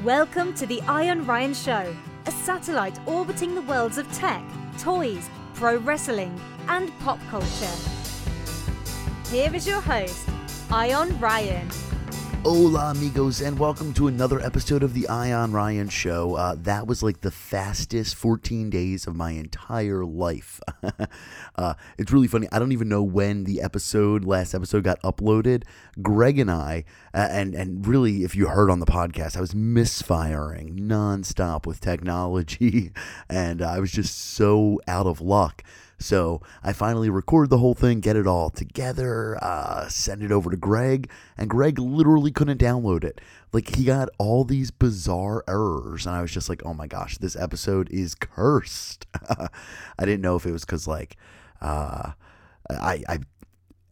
Welcome to the Ion Ryan Show, a satellite orbiting the worlds of tech, toys, pro wrestling, and pop culture. Here is your host, Ion Ryan. Hola, amigos, and welcome to another episode of the Ion Ryan Show. Uh, that was like the fastest 14 days of my entire life. uh, it's really funny. I don't even know when the episode, last episode, got uploaded. Greg and I, uh, and and really, if you heard on the podcast, I was misfiring nonstop with technology, and I was just so out of luck. So I finally record the whole thing, get it all together, uh, send it over to Greg, and Greg literally couldn't download it. Like he got all these bizarre errors, and I was just like, "Oh my gosh, this episode is cursed." I didn't know if it was because like uh, I, I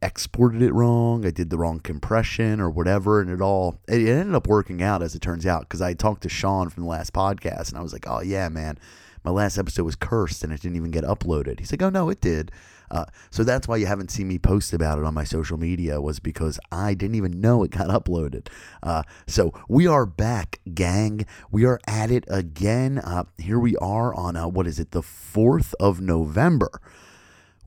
exported it wrong, I did the wrong compression or whatever, and it all it ended up working out as it turns out because I talked to Sean from the last podcast, and I was like, "Oh yeah, man." My last episode was cursed and it didn't even get uploaded. He's like, oh no, it did. Uh, so that's why you haven't seen me post about it on my social media was because I didn't even know it got uploaded. Uh, so we are back, gang. We are at it again. Uh, here we are on uh, what is it, the fourth of November.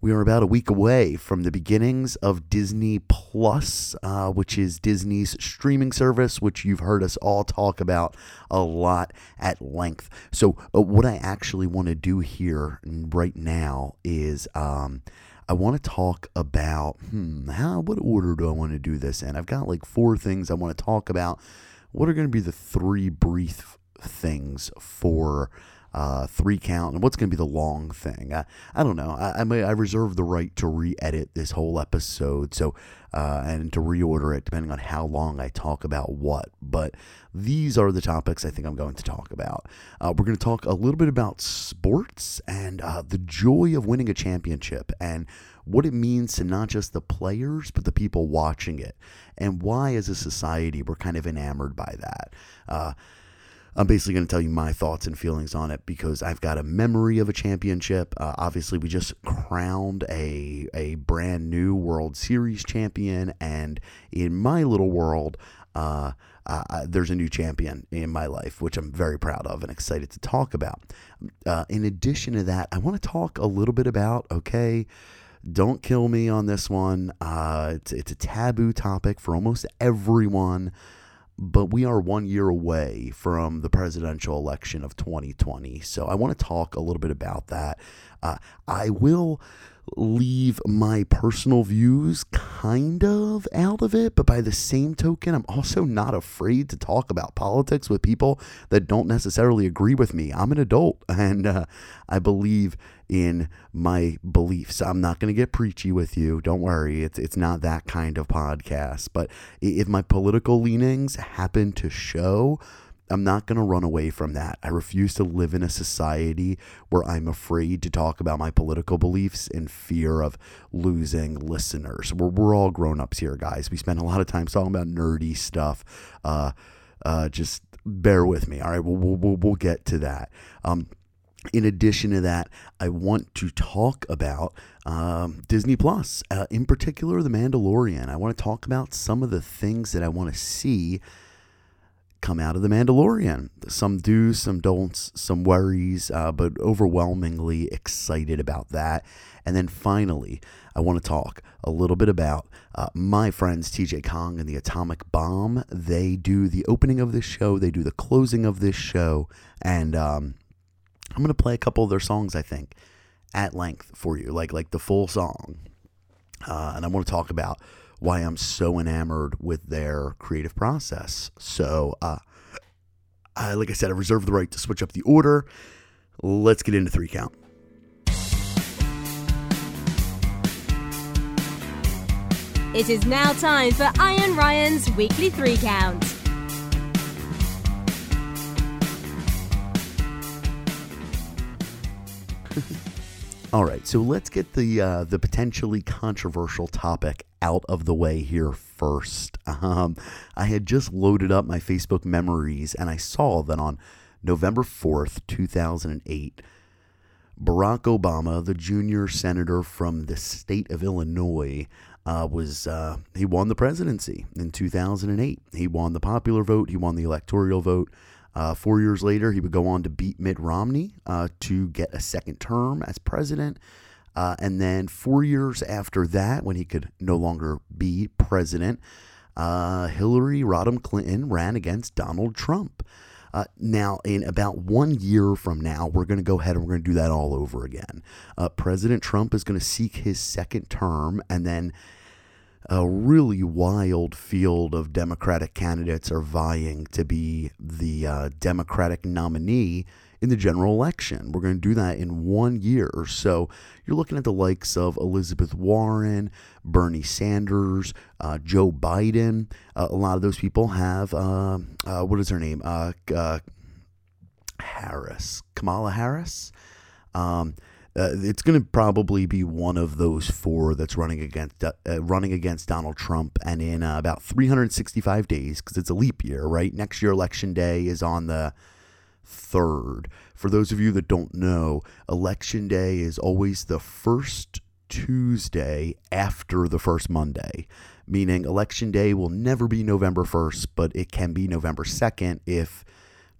We are about a week away from the beginnings of Disney Plus, uh, which is Disney's streaming service, which you've heard us all talk about a lot at length. So, uh, what I actually want to do here right now is um, I want to talk about hmm, how what order do I want to do this in? I've got like four things I want to talk about. What are going to be the three brief things for? Uh, three count, and what's going to be the long thing. I, I don't know. I, I, I reserve the right to re-edit this whole episode, so uh, and to reorder it depending on how long I talk about what. But these are the topics I think I'm going to talk about. Uh, we're going to talk a little bit about sports and uh, the joy of winning a championship and what it means to not just the players but the people watching it, and why as a society we're kind of enamored by that. I'm basically going to tell you my thoughts and feelings on it because I've got a memory of a championship. Uh, obviously, we just crowned a a brand new World Series champion, and in my little world. Uh, uh, there's a new champion in my life, which I'm very proud of and excited to talk about. Uh, in addition to that, I want to talk a little bit about okay, don't kill me on this one. Uh, it's, it's a taboo topic for almost everyone but we are one year away from the presidential election of 2020. So I want to talk a little bit about that. Uh, I will leave my personal views kind of out of it, but by the same token, I'm also not afraid to talk about politics with people that don't necessarily agree with me. I'm an adult and uh, I believe in my beliefs. I'm not going to get preachy with you. Don't worry. It's it's not that kind of podcast, but if my political leanings happen to show I'm not going to run away from that. I refuse to live in a society where I'm afraid to talk about my political beliefs in fear of losing listeners. We're, we're all grown ups here, guys. We spend a lot of time talking about nerdy stuff. Uh, uh, just bear with me. All right, we'll, we'll, we'll get to that. Um, in addition to that, I want to talk about um, Disney Plus, uh, in particular, The Mandalorian. I want to talk about some of the things that I want to see come out of The Mandalorian. Some do's, some don'ts, some worries, uh, but overwhelmingly excited about that. And then finally, I want to talk a little bit about uh, my friends TJ Kong and the Atomic Bomb. They do the opening of this show, they do the closing of this show, and um, I'm to play a couple of their songs, I think, at length for you, like like the full song. Uh, and I want to talk about why I'm so enamored with their creative process. So, uh, I, like I said, I reserve the right to switch up the order. Let's get into three count. It is now time for Iron Ryan's weekly three count. All right, so let's get the uh, the potentially controversial topic out of the way here first. Um, I had just loaded up my Facebook memories, and I saw that on November fourth, two thousand and eight, Barack Obama, the junior senator from the state of Illinois, uh, was uh, he won the presidency in two thousand and eight. He won the popular vote. He won the electoral vote. Uh, four years later, he would go on to beat Mitt Romney uh, to get a second term as president. Uh, and then four years after that, when he could no longer be president, uh, Hillary Rodham Clinton ran against Donald Trump. Uh, now, in about one year from now, we're going to go ahead and we're going to do that all over again. Uh, President Trump is going to seek his second term, and then a really wild field of Democratic candidates are vying to be the uh, Democratic nominee in the general election. We're going to do that in one year. Or so you're looking at the likes of Elizabeth Warren, Bernie Sanders, uh, Joe Biden. Uh, a lot of those people have, uh, uh what is her name? Uh, Harris, Kamala Harris. Um, uh, it's going to probably be one of those four that's running against uh, running against Donald Trump, and in uh, about 365 days, because it's a leap year, right? Next year, election day is on the 3rd. For those of you that don't know, Election Day is always the first Tuesday after the first Monday, meaning Election Day will never be November 1st, but it can be November 2nd if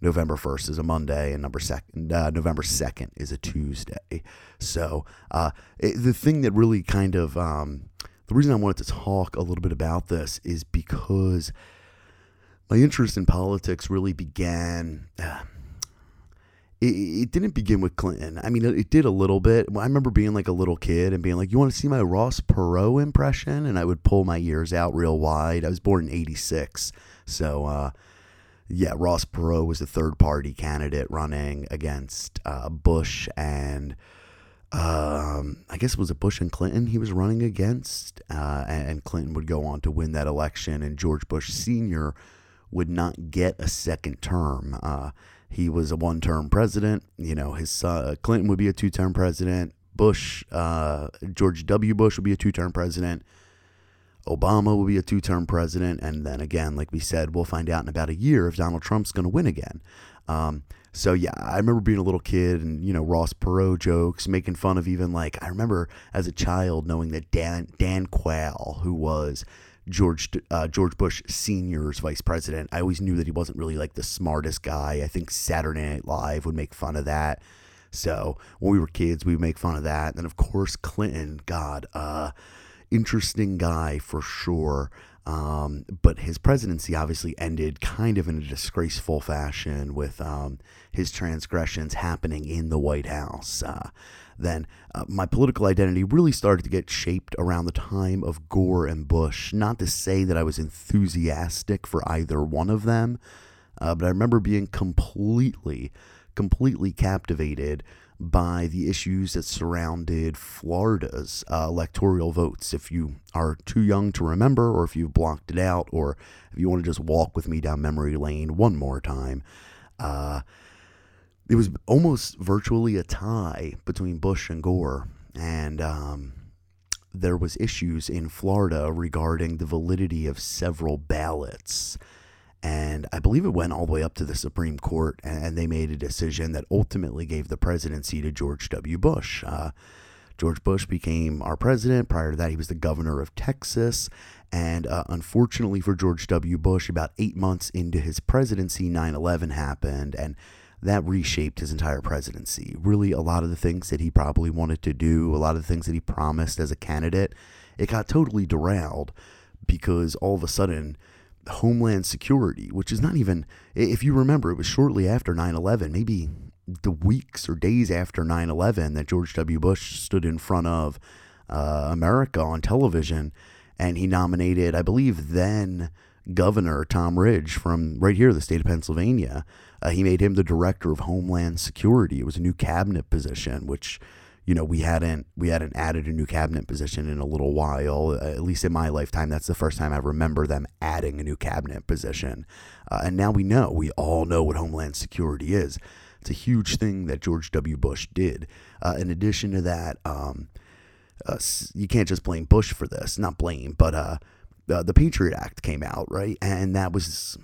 November 1st is a Monday and number second, uh, November 2nd is a Tuesday. So uh, it, the thing that really kind of, um, the reason I wanted to talk a little bit about this is because my interest in politics really began. Uh, it, didn't begin with Clinton. I mean, it, it, did a little bit. I remember being like a little kid and being like, "You want to see my Ross Perot impression?" And I would pull my ears out real wide. I was born in '86, so uh, yeah, Ross Perot was the third party candidate running against uh, Bush and. Um, I guess it was a Bush and Clinton he was running against, uh, and Clinton would go on to win that election, and George Bush Sr. would not get a second term. Uh, he was a one-term president. You know, his son, Clinton would be a two-term president. Bush, uh, George W. Bush would be a two-term president. Obama will be a two-term president, and then again, like we said, we'll find out in about a year if Donald Trump's going to win again. Um, so yeah, I remember being a little kid and you know Ross Perot jokes, making fun of even like I remember as a child knowing that Dan Dan Quayle, who was George uh, George Bush Senior's vice president. I always knew that he wasn't really like the smartest guy. I think Saturday Night Live would make fun of that. So when we were kids, we would make fun of that. And then of course Clinton, God, uh, interesting guy for sure. Um, but his presidency obviously ended kind of in a disgraceful fashion with um, his transgressions happening in the White House. Uh, then uh, my political identity really started to get shaped around the time of Gore and Bush. Not to say that I was enthusiastic for either one of them, uh, but I remember being completely, completely captivated by the issues that surrounded Florida's uh, electoral votes. If you are too young to remember, or if you've blocked it out, or if you want to just walk with me down memory lane one more time, uh, it was almost virtually a tie between Bush and Gore, and um, there was issues in Florida regarding the validity of several ballots. And I believe it went all the way up to the Supreme Court, and they made a decision that ultimately gave the presidency to George W. Bush. Uh, George Bush became our president. Prior to that, he was the governor of Texas. And uh, unfortunately for George W. Bush, about eight months into his presidency, 9 11 happened. And that reshaped his entire presidency. Really, a lot of the things that he probably wanted to do, a lot of the things that he promised as a candidate, it got totally derailed because all of a sudden, Homeland Security, which is not even, if you remember, it was shortly after 9 11, maybe the weeks or days after 9 11, that George W. Bush stood in front of uh, America on television and he nominated, I believe, then Governor Tom Ridge from right here, the state of Pennsylvania. Uh, he made him the director of Homeland Security. It was a new cabinet position, which you know we hadn't we hadn't added a new cabinet position in a little while. Uh, at least in my lifetime, that's the first time I remember them adding a new cabinet position. Uh, and now we know we all know what Homeland Security is. It's a huge thing that George W. Bush did. Uh, in addition to that, um, uh, you can't just blame Bush for this. Not blame, but uh, the Patriot Act came out, right? And that was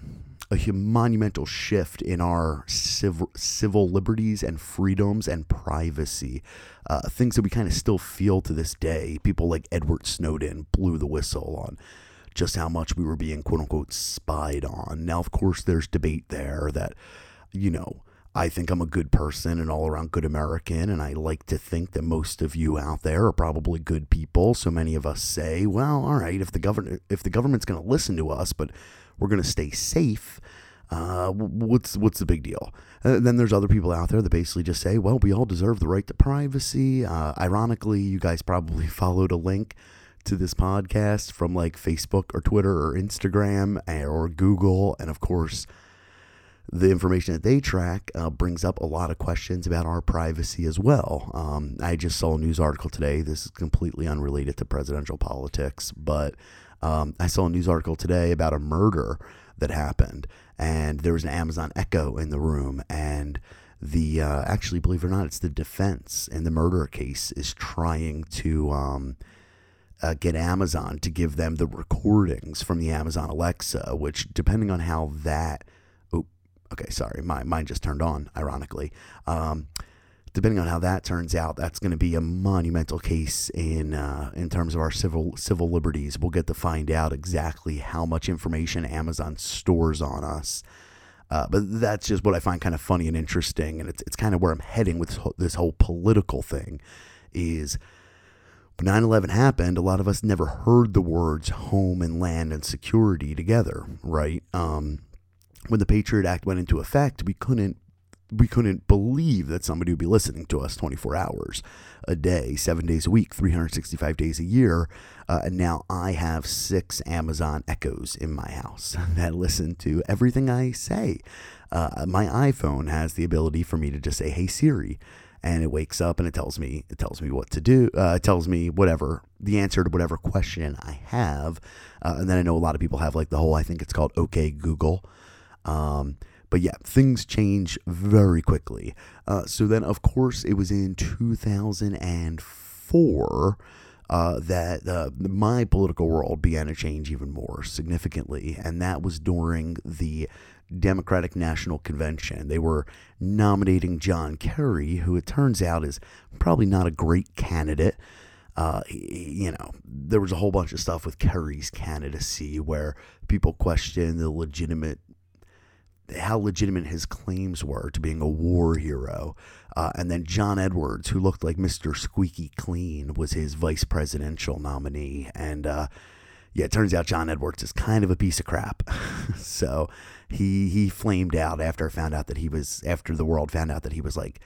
a monumental shift in our civil, civil liberties and freedoms and privacy. Uh, things that we kind of still feel to this day. People like Edward Snowden blew the whistle on just how much we were being quote unquote spied on. Now, of course, there's debate there that you know, I think I'm a good person and all around good American, and I like to think that most of you out there are probably good people. So many of us say, well, all right, if the government if the government's going to listen to us, but we're going to stay safe, uh, what's what's the big deal? Uh, then there's other people out there that basically just say, well, we all deserve the right to privacy. Uh, ironically, you guys probably followed a link to this podcast from like Facebook or Twitter or Instagram eh, or Google, and of course the information that they track uh, brings up a lot of questions about our privacy as well. Um, I just saw a news article today. This is completely unrelated to presidential politics, but um, I saw a news article today about a murder that happened, and there was an Amazon Echo in the room, and the uh, actually, believe it or not, it's the defense in the murder case is trying to. Um, uh, get Amazon to give them the recordings from the Amazon Alexa, which, depending on how that Okay, sorry, my mine just turned on. Ironically, um, depending on how that turns out, that's going to be a monumental case in uh, in terms of our civil civil liberties. We'll get to find out exactly how much information Amazon stores on us. Uh, but that's just what I find kind of funny and interesting, and it's it's kind of where I'm heading with this whole, political thing. Is 9/11 happened, a lot of us never heard the words home and land and security together, right? Um, when the Patriot Act went into effect, we couldn't we couldn't believe that somebody would be listening to us 24 hours a day, seven days a week, 365 days a year. Uh, and now I have six Amazon Echoes in my house that listen to everything I say. Uh, my iPhone has the ability for me to just say, "Hey Siri," and it wakes up and it tells me it tells me what to do. Uh, it tells me whatever the answer to whatever question I have. Uh, and then I know a lot of people have like the whole I think it's called OK Google um, but yeah, things change very quickly. Uh, so then, of course, it was in 2004 uh, that uh, my political world began to change even more significantly, and that was during the Democratic National Convention. They were nominating John Kerry, who it turns out is probably not a great candidate. Uh, you know, there was a whole bunch of stuff with Kerry's candidacy where people questioned the legitimate how legitimate his claims were to being a war hero. Uh, and then John Edwards, who looked like Mr. Squeaky Clean, was his vice presidential nominee. And uh, yeah, it turns out John Edwards is kind of a piece of crap. so he he flamed out after found out that he was after the world found out that he was like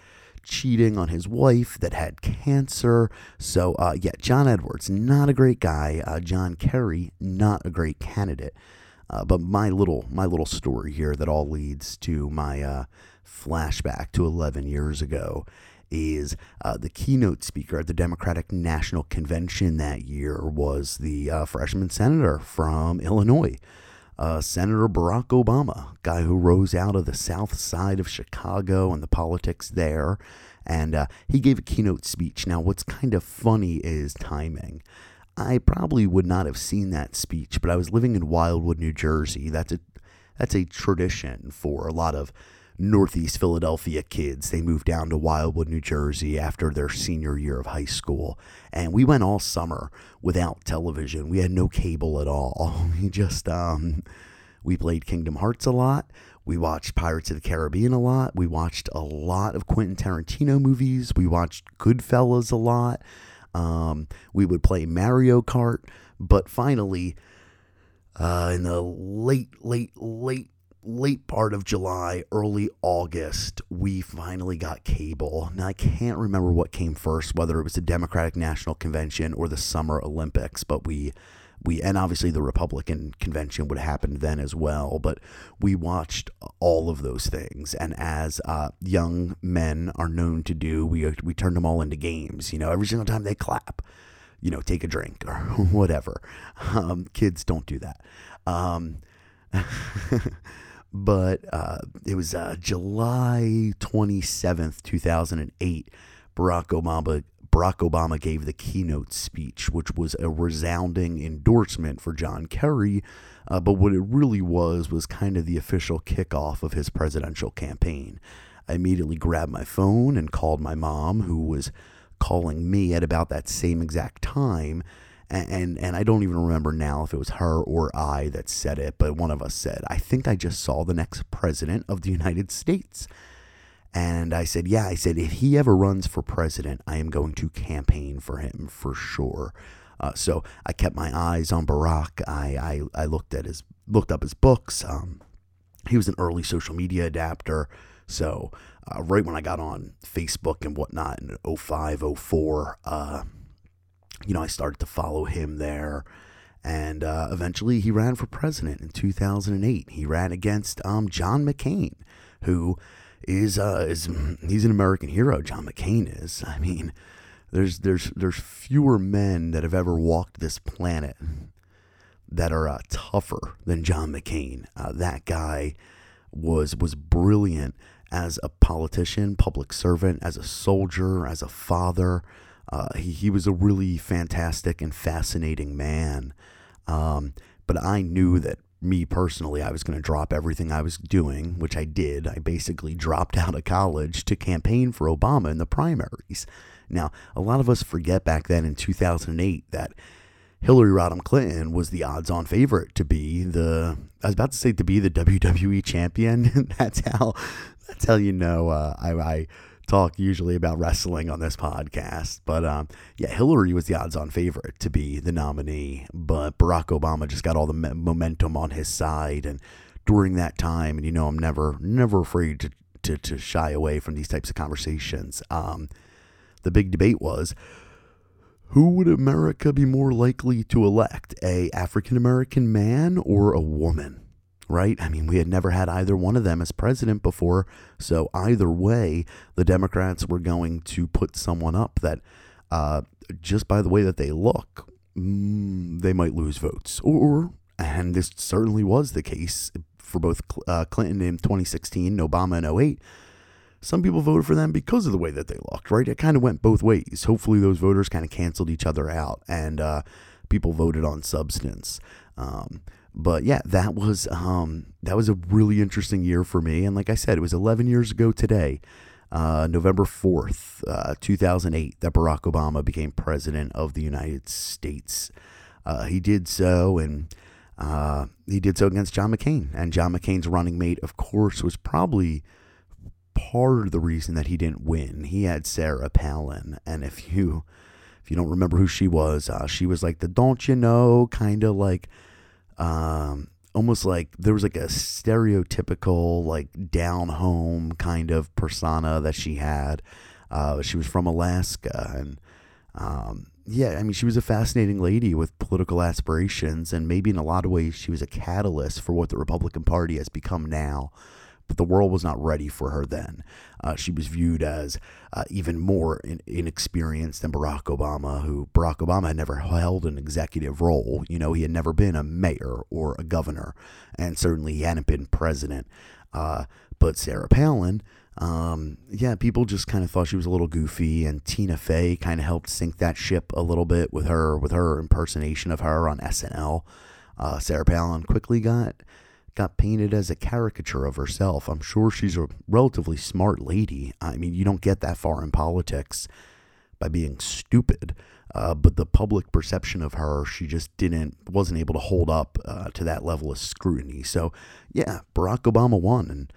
cheating on his wife that had cancer. So uh, yeah, John Edwards, not a great guy. Uh, John Kerry, not a great candidate. Uh, but my little my little story here that all leads to my uh, flashback to 11 years ago is uh, the keynote speaker at the Democratic National Convention that year was the uh, freshman senator from Illinois, uh, Senator Barack Obama, guy who rose out of the south side of Chicago and the politics there. And uh, he gave a keynote speech. Now, what's kind of funny is timing. I probably would not have seen that speech, but I was living in Wildwood, New Jersey. That's a that's a tradition for a lot of Northeast Philadelphia kids. They moved down to Wildwood, New Jersey after their senior year of high school. And we went all summer without television. We had no cable at all. We just um we played Kingdom Hearts a lot. We watched Pirates of the Caribbean a lot. We watched a lot of Quentin Tarantino movies. We watched Goodfellas a lot. Um, we would play Mario Kart, but finally, uh, in the late, late, late, late part of July, early August, we finally got cable. Now, I can't remember what came first, whether it was the Democratic National Convention or the Summer Olympics, but we we and obviously the Republican convention would happen then as well. But we watched all of those things, and as uh, young men are known to do, we we turned them all into games. You know, every single time they clap, you know, take a drink or whatever. Um, kids don't do that. Um, but uh, it was uh, July 27th, 2008. Barack Obama Barack Obama gave the keynote speech, which was a resounding endorsement for John Kerry. Uh, but what it really was was kind of the official kickoff of his presidential campaign. I immediately grabbed my phone and called my mom, who was calling me at about that same exact time. and, and and I don't even remember now if it was her or I that said it, but one of us said, "I think I just saw the next president of the United States." And I said, "Yeah." I said, "If he ever runs for president, I am going to campaign for him for sure." Uh, so I kept my eyes on Barack. I, I I looked at his looked up his books. Um, he was an early social media adapter. So uh, right when I got on Facebook and whatnot in 05, 04, uh, you know, I started to follow him there. And uh, eventually he ran for president in 2008. He ran against um, John McCain, who is, uh, is he's an American hero. John McCain is. I mean, there's there's there's fewer men that have ever walked this planet that are uh, tougher than John McCain. Uh, that guy was was brilliant as a politician, public servant, as a soldier, as a father. Uh, he, he was a really fantastic and fascinating man. Um, but I knew that me personally, I was going to drop everything I was doing, which I did. I basically dropped out of college to campaign for Obama in the primaries. Now, a lot of us forget back then in 2008 that Hillary Rodham Clinton was the odds on favorite to be the I was about to say to be the WWE champion. that's how that's how you know uh, I, I, talk usually about wrestling on this podcast. But um, yeah, Hillary was the odds on favorite to be the nominee, but Barack Obama just got all the momentum on his side and during that time and you know I'm never never afraid to to, to shy away from these types of conversations. Um, the big debate was who would America be more likely to elect, a African American man or a woman? Right? I mean, we had never had either one of them as president before, so either way, the Democrats were going to put someone up that, uh, just by the way that they look, mm, they might lose votes. Or, and this certainly was the case for both uh, Clinton in 2016 and Obama in 08 some people voted for them because of the way that they looked, right? It kind of went both ways. Hopefully, those voters kind of canceled each other out and uh, people voted on substance. Um, but yeah, that was um, that was a really interesting year for me. And like I said, it was 11 years ago today, uh, November 4th, uh, 2008, that Barack Obama became president of the United States. Uh, he did so, and uh, he did so against John McCain. And John McCain's running mate, of course, was probably part of the reason that he didn't win. He had Sarah Palin, and if you if you don't remember who she was, uh, she was like the don't you know kind of like um, almost like there was like a stereotypical like down home kind of persona that she had. Uh, she was from Alaska and um, yeah, I mean, she was a fascinating lady with political aspirations, and maybe in a lot of ways, she was a catalyst for what the Republican Party has become now but the world was not ready for her then. Uh, she was viewed as uh, even more in, inexperienced than Barack Obama, who Barack Obama had never held an executive role. You know, he had never been a mayor or a governor, and certainly he hadn't been president. Uh, but Sarah Palin, um, yeah, people just kind of thought she was a little goofy, and Tina Fey kind of helped sink that ship a little bit with her with her impersonation of her on SNL. Uh, Sarah Palin quickly got got painted as a caricature of herself. I'm sure she's a relatively smart lady. I mean, you don't get that far in politics by being stupid. Uh, but the public perception of her, she just didn't, wasn't able to hold up uh, to that level of scrutiny. So, yeah, Barack Obama won, and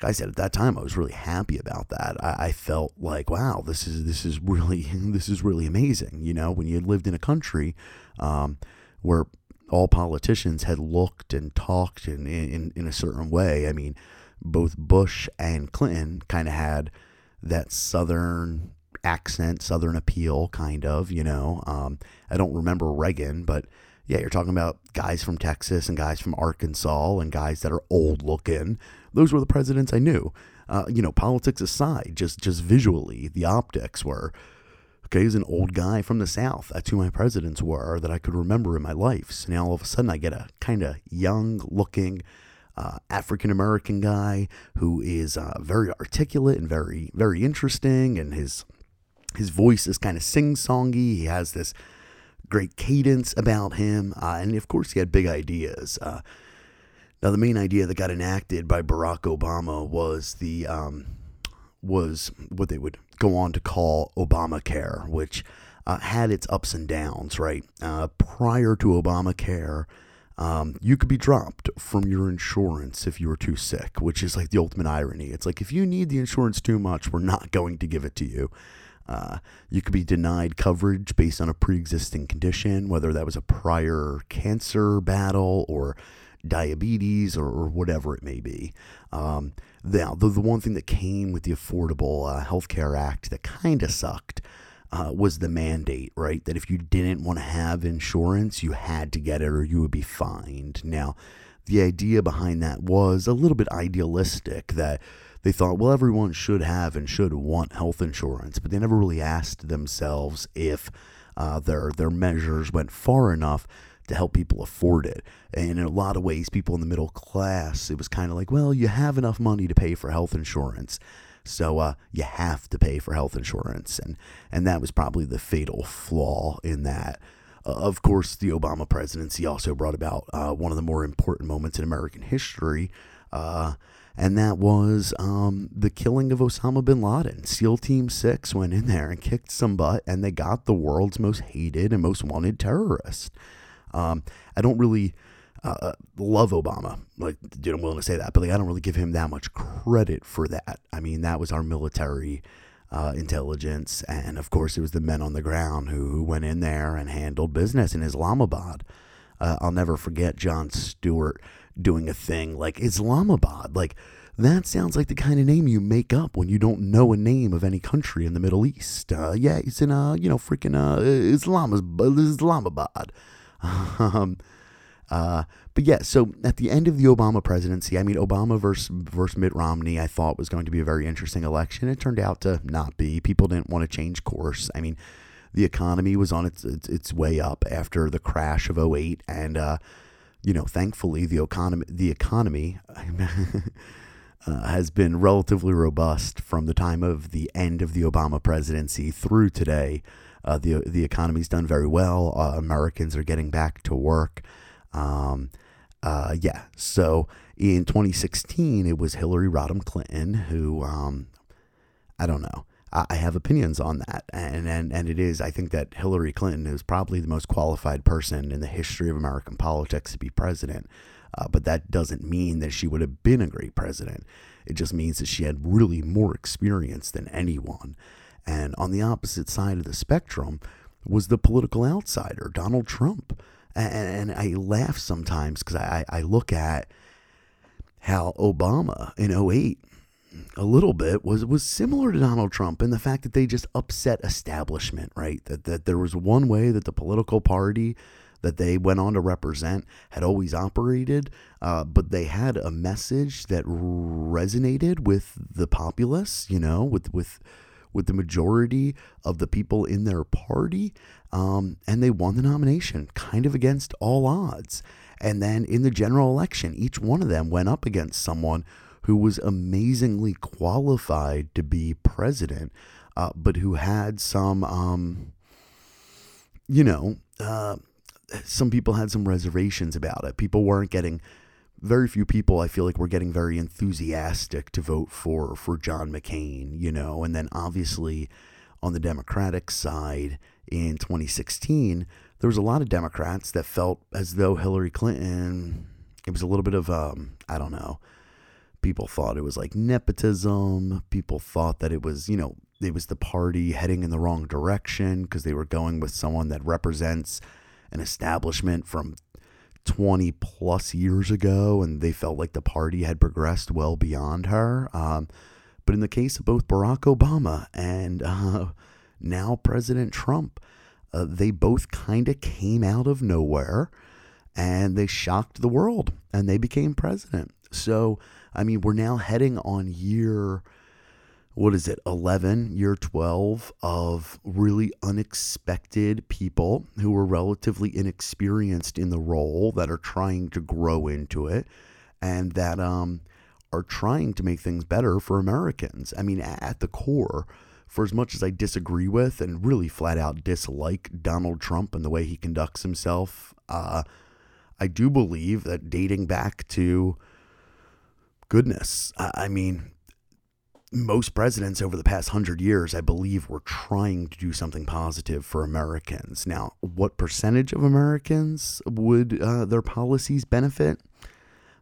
like I said at that time, I was really happy about that. I, I felt like, wow, this is this is really this is really amazing. You know, when you lived in a country um, where all politicians had looked and talked in, in, in a certain way. I mean, both Bush and Clinton kind of had that Southern accent, Southern appeal, kind of, you know. Um, I don't remember Reagan, but yeah, you're talking about guys from Texas and guys from Arkansas and guys that are old looking. Those were the presidents I knew. Uh, you know, politics aside, just just visually, the optics were Okay, he's an old guy from the South. That's who my presidents were that I could remember in my life. So now all of a sudden I get a kind of young looking uh, African American guy who is uh, very articulate and very, very interesting. And his, his voice is kind of sing songy. He has this great cadence about him. Uh, and of course, he had big ideas. Uh, now, the main idea that got enacted by Barack Obama was the um, was what they would go on to call Obamacare, which uh, had its ups and downs, right? Uh, prior to Obamacare, um, you could be dropped from your insurance if you were too sick, which is like the ultimate irony. It's like if you need the insurance too much, we're not going to give it to you. Uh, you could be denied coverage based on a pre existing condition, whether that was a prior cancer battle or diabetes or, or whatever it may be. Um, the, the, the one thing that came with the Affordable uh, Health Care Act that kind of sucked uh, was the mandate, right? That if you didn't want to have insurance, you had to get it or you would be fined. Now, the idea behind that was a little bit idealistic that they thought, well, everyone should have and should want health insurance, but they never really asked themselves if uh, their their measures went far enough to help people afford it. And in a lot of ways, people in the middle class, it was kind of like, well, you have enough money to pay for health insurance. So uh, you have to pay for health insurance, and and that was probably the fatal flaw in that. Uh, of course, the Obama presidency also brought about uh, one of the more important moments in American history, uh, and that was um, the killing of Osama bin Laden. SEAL Team Six went in there and kicked some butt, and they got the world's most hated and most wanted terrorist. Um, I don't really uh, love Obama. Like, dude, I'm willing to say that, but like, I don't really give him that much credit for that. I mean, that was our military uh, intelligence, and of course, it was the men on the ground who, who went in there and handled business in Islamabad. Uh, I'll never forget Jon Stewart doing a thing like Islamabad. Like, that sounds like the kind of name you make up when you don't know a name of any country in the Middle East. Uh, yeah, he's in, uh, you know, freaking uh, Islamabad. Islamabad. um, uh, but yeah, so at the end of the Obama presidency, I mean, Obama versus, versus Mitt Romney, I thought was going to be a very interesting election. It turned out to not be. People didn't want to change course. I mean, the economy was on its its, its way up after the crash of 08 and uh, you know, thankfully the economy the economy uh, has been relatively robust from the time of the end of the Obama presidency through today. Uh, the the economy's done very well. Uh, Americans are getting back to work. Um, uh, yeah. So in 2016, it was Hillary Rodham Clinton who, um, I don't know. I have opinions on that, and, and and it is. I think that Hillary Clinton is probably the most qualified person in the history of American politics to be president. Uh, but that doesn't mean that she would have been a great president. It just means that she had really more experience than anyone. And on the opposite side of the spectrum was the political outsider, Donald Trump and, and I laugh sometimes because I, I look at how Obama in 08 a little bit was was similar to Donald Trump in the fact that they just upset establishment, right? That that there was one way that the political party that they went on to represent had always operated, uh, but they had a message that resonated with the populace, you know, with with with the majority of the people in their party, um, and they won the nomination kind of against all odds. And then in the general election, each one of them went up against someone who was amazingly qualified to be president, uh, but who had some, um, you know, uh, some people had some reservations about it. People weren't getting very few people I feel like were getting very enthusiastic to vote for for John McCain, you know, and then obviously on the Democratic side in 2016, there was a lot of Democrats that felt as though Hillary Clinton it was a little bit of um I don't know. People thought it was like nepotism. People thought that it was, you know, it was the party heading in the wrong direction because they were going with someone that represents an establishment from 20 plus years ago, and they felt like the party had progressed well beyond her. Um, but in the case of both Barack Obama and uh, now President Trump, uh, they both kind of came out of nowhere and they shocked the world and they became president. So, I mean, we're now heading on year what is it, 11, year 12 of really unexpected people who are relatively inexperienced in the role that are trying to grow into it and that um, are trying to make things better for Americans. I mean, at the core, for as much as I disagree with and really flat out dislike Donald Trump and the way he conducts himself, uh, I do believe that dating back to goodness, I mean, most presidents over the past hundred years, I believe, were trying to do something positive for Americans. Now, what percentage of Americans would uh, their policies benefit?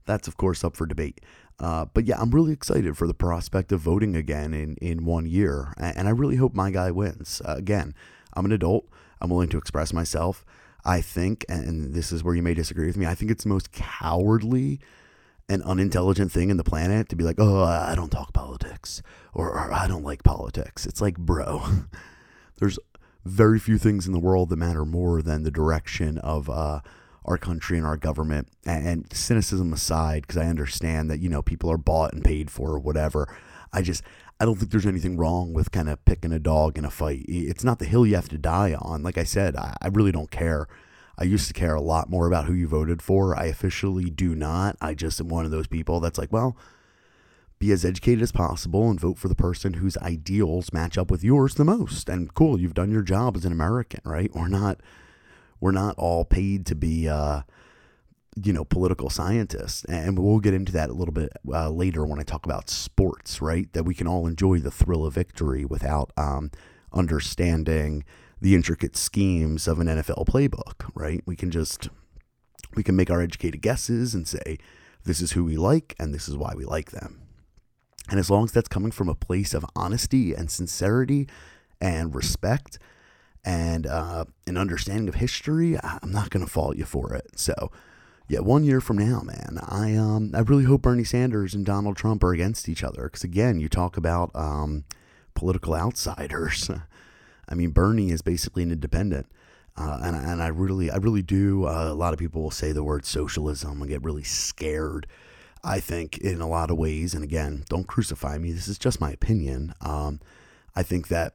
That's, of course, up for debate. Uh, but yeah, I'm really excited for the prospect of voting again in, in one year. And I really hope my guy wins. Uh, again, I'm an adult, I'm willing to express myself. I think, and this is where you may disagree with me, I think it's most cowardly and unintelligent thing in the planet to be like, oh, I don't talk politics or, or I don't like politics. It's like, bro, there's very few things in the world that matter more than the direction of uh, our country and our government. And, and cynicism aside, because I understand that, you know, people are bought and paid for or whatever. I just, I don't think there's anything wrong with kind of picking a dog in a fight. It's not the hill you have to die on. Like I said, I, I really don't care I used to care a lot more about who you voted for. I officially do not. I just am one of those people that's like, well, be as educated as possible and vote for the person whose ideals match up with yours the most. And cool, you've done your job as an American, right? We're not we're not all paid to be uh, you know political scientists and we'll get into that a little bit uh, later when i talk about sports right that we can all enjoy the thrill of victory without um, understanding the intricate schemes of an NFL playbook, right? We can just we can make our educated guesses and say this is who we like and this is why we like them. And as long as that's coming from a place of honesty and sincerity and respect and uh, an understanding of history, I'm not going to fault you for it. So, yeah, one year from now, man, I um I really hope Bernie Sanders and Donald Trump are against each other because again, you talk about um, political outsiders. I mean, Bernie is basically an independent. Uh, and, and I really, I really do. Uh, a lot of people will say the word socialism and get really scared. I think in a lot of ways, and again, don't crucify me. This is just my opinion. Um, I think that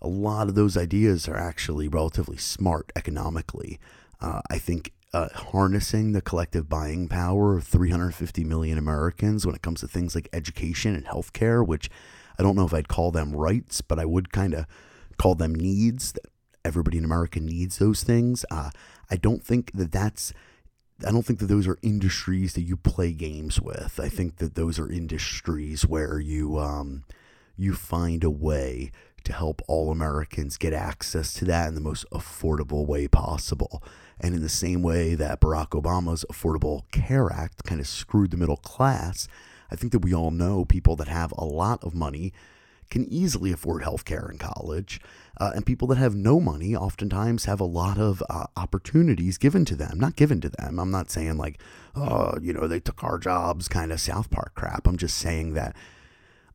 a lot of those ideas are actually relatively smart economically. Uh, I think uh, harnessing the collective buying power of 350 million Americans when it comes to things like education and healthcare, which I don't know if I'd call them rights, but I would kind of call them needs. That everybody in America needs those things. Uh, I don't think that that's. I don't think that those are industries that you play games with. I think that those are industries where you um, you find a way to help all Americans get access to that in the most affordable way possible. And in the same way that Barack Obama's Affordable Care Act kind of screwed the middle class, I think that we all know people that have a lot of money can easily afford health care in college. Uh, and people that have no money oftentimes have a lot of uh, opportunities given to them, not given to them. I'm not saying like, oh, you know, they took our jobs kind of South Park crap. I'm just saying that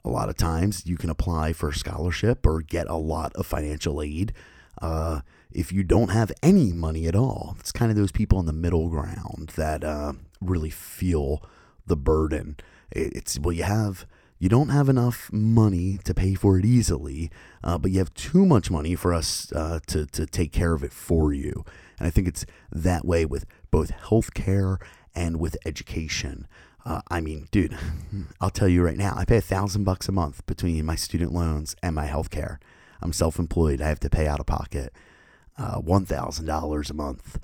a lot of times you can apply for a scholarship or get a lot of financial aid. Uh, if you don't have any money at all, it's kind of those people in the middle ground that uh, really feel the burden. It's, well, you have you don't have enough money to pay for it easily, uh, but you have too much money for us uh, to, to take care of it for you. And I think it's that way with both healthcare and with education. Uh, I mean, dude, I'll tell you right now, I pay a thousand bucks a month between my student loans and my healthcare. I'm self-employed. I have to pay out of pocket uh, one thousand dollars a month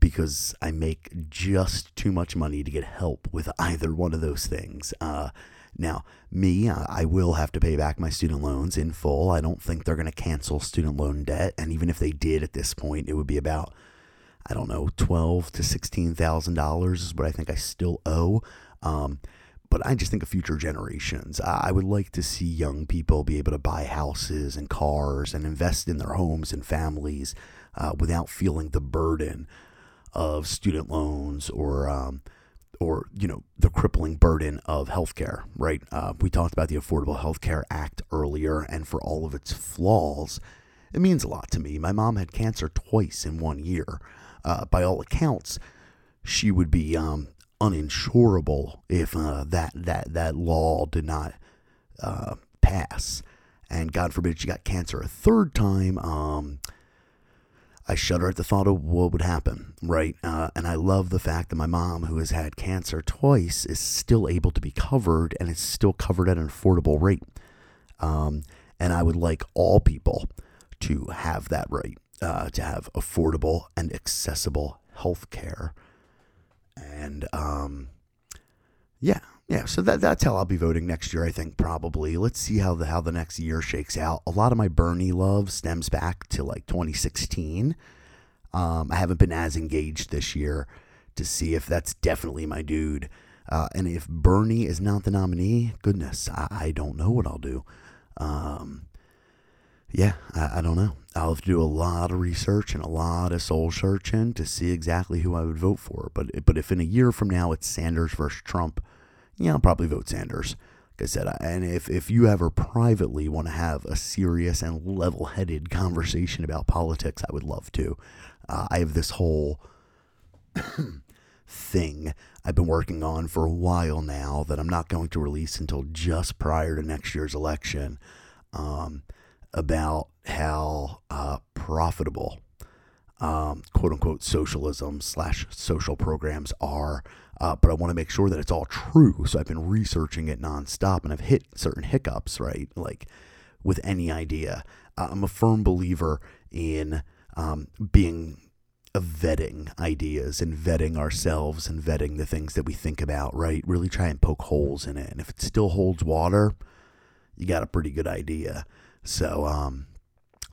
because I make just too much money to get help with either one of those things. Uh, now, me, I will have to pay back my student loans in full. I don't think they're going to cancel student loan debt, and even if they did at this point, it would be about I don't know, twelve to sixteen thousand dollars is what I think I still owe. Um, but I just think of future generations. I would like to see young people be able to buy houses and cars and invest in their homes and families uh, without feeling the burden of student loans or um, or you know the crippling burden of healthcare, right? Uh, we talked about the Affordable Health Care Act earlier, and for all of its flaws, it means a lot to me. My mom had cancer twice in one year. Uh, by all accounts, she would be um, uninsurable if uh, that that that law did not uh, pass. And God forbid she got cancer a third time. Um, I shudder at the thought of what would happen, right? Uh, and I love the fact that my mom, who has had cancer twice, is still able to be covered and is still covered at an affordable rate. Um, and I would like all people to have that right, uh, to have affordable and accessible health care. And um, yeah, yeah, so that that's how I'll be voting next year. I think probably. Let's see how the how the next year shakes out. A lot of my Bernie love stems back to like 2016. Um, I haven't been as engaged this year to see if that's definitely my dude. Uh, and if Bernie is not the nominee, goodness, I, I don't know what I'll do. Um, yeah, I, I, don't know. I'll have to do a lot of research and a lot of soul searching to see exactly who I would vote for. But but if in a year from now it's Sanders versus Trump, yeah, I'll probably vote Sanders. Like I said, and if, if you ever privately want to have a serious and level headed conversation about politics, I would love to. Uh, I have this whole thing I've been working on for a while now that I'm not going to release until just prior to next year's election um, about how uh, profitable um, quote unquote socialism slash social programs are. Uh, but I want to make sure that it's all true. So I've been researching it nonstop and I've hit certain hiccups, right? Like with any idea. Uh, I'm a firm believer in um, being of vetting ideas and vetting ourselves and vetting the things that we think about, right? Really try and poke holes in it. And if it still holds water, you got a pretty good idea. So, um,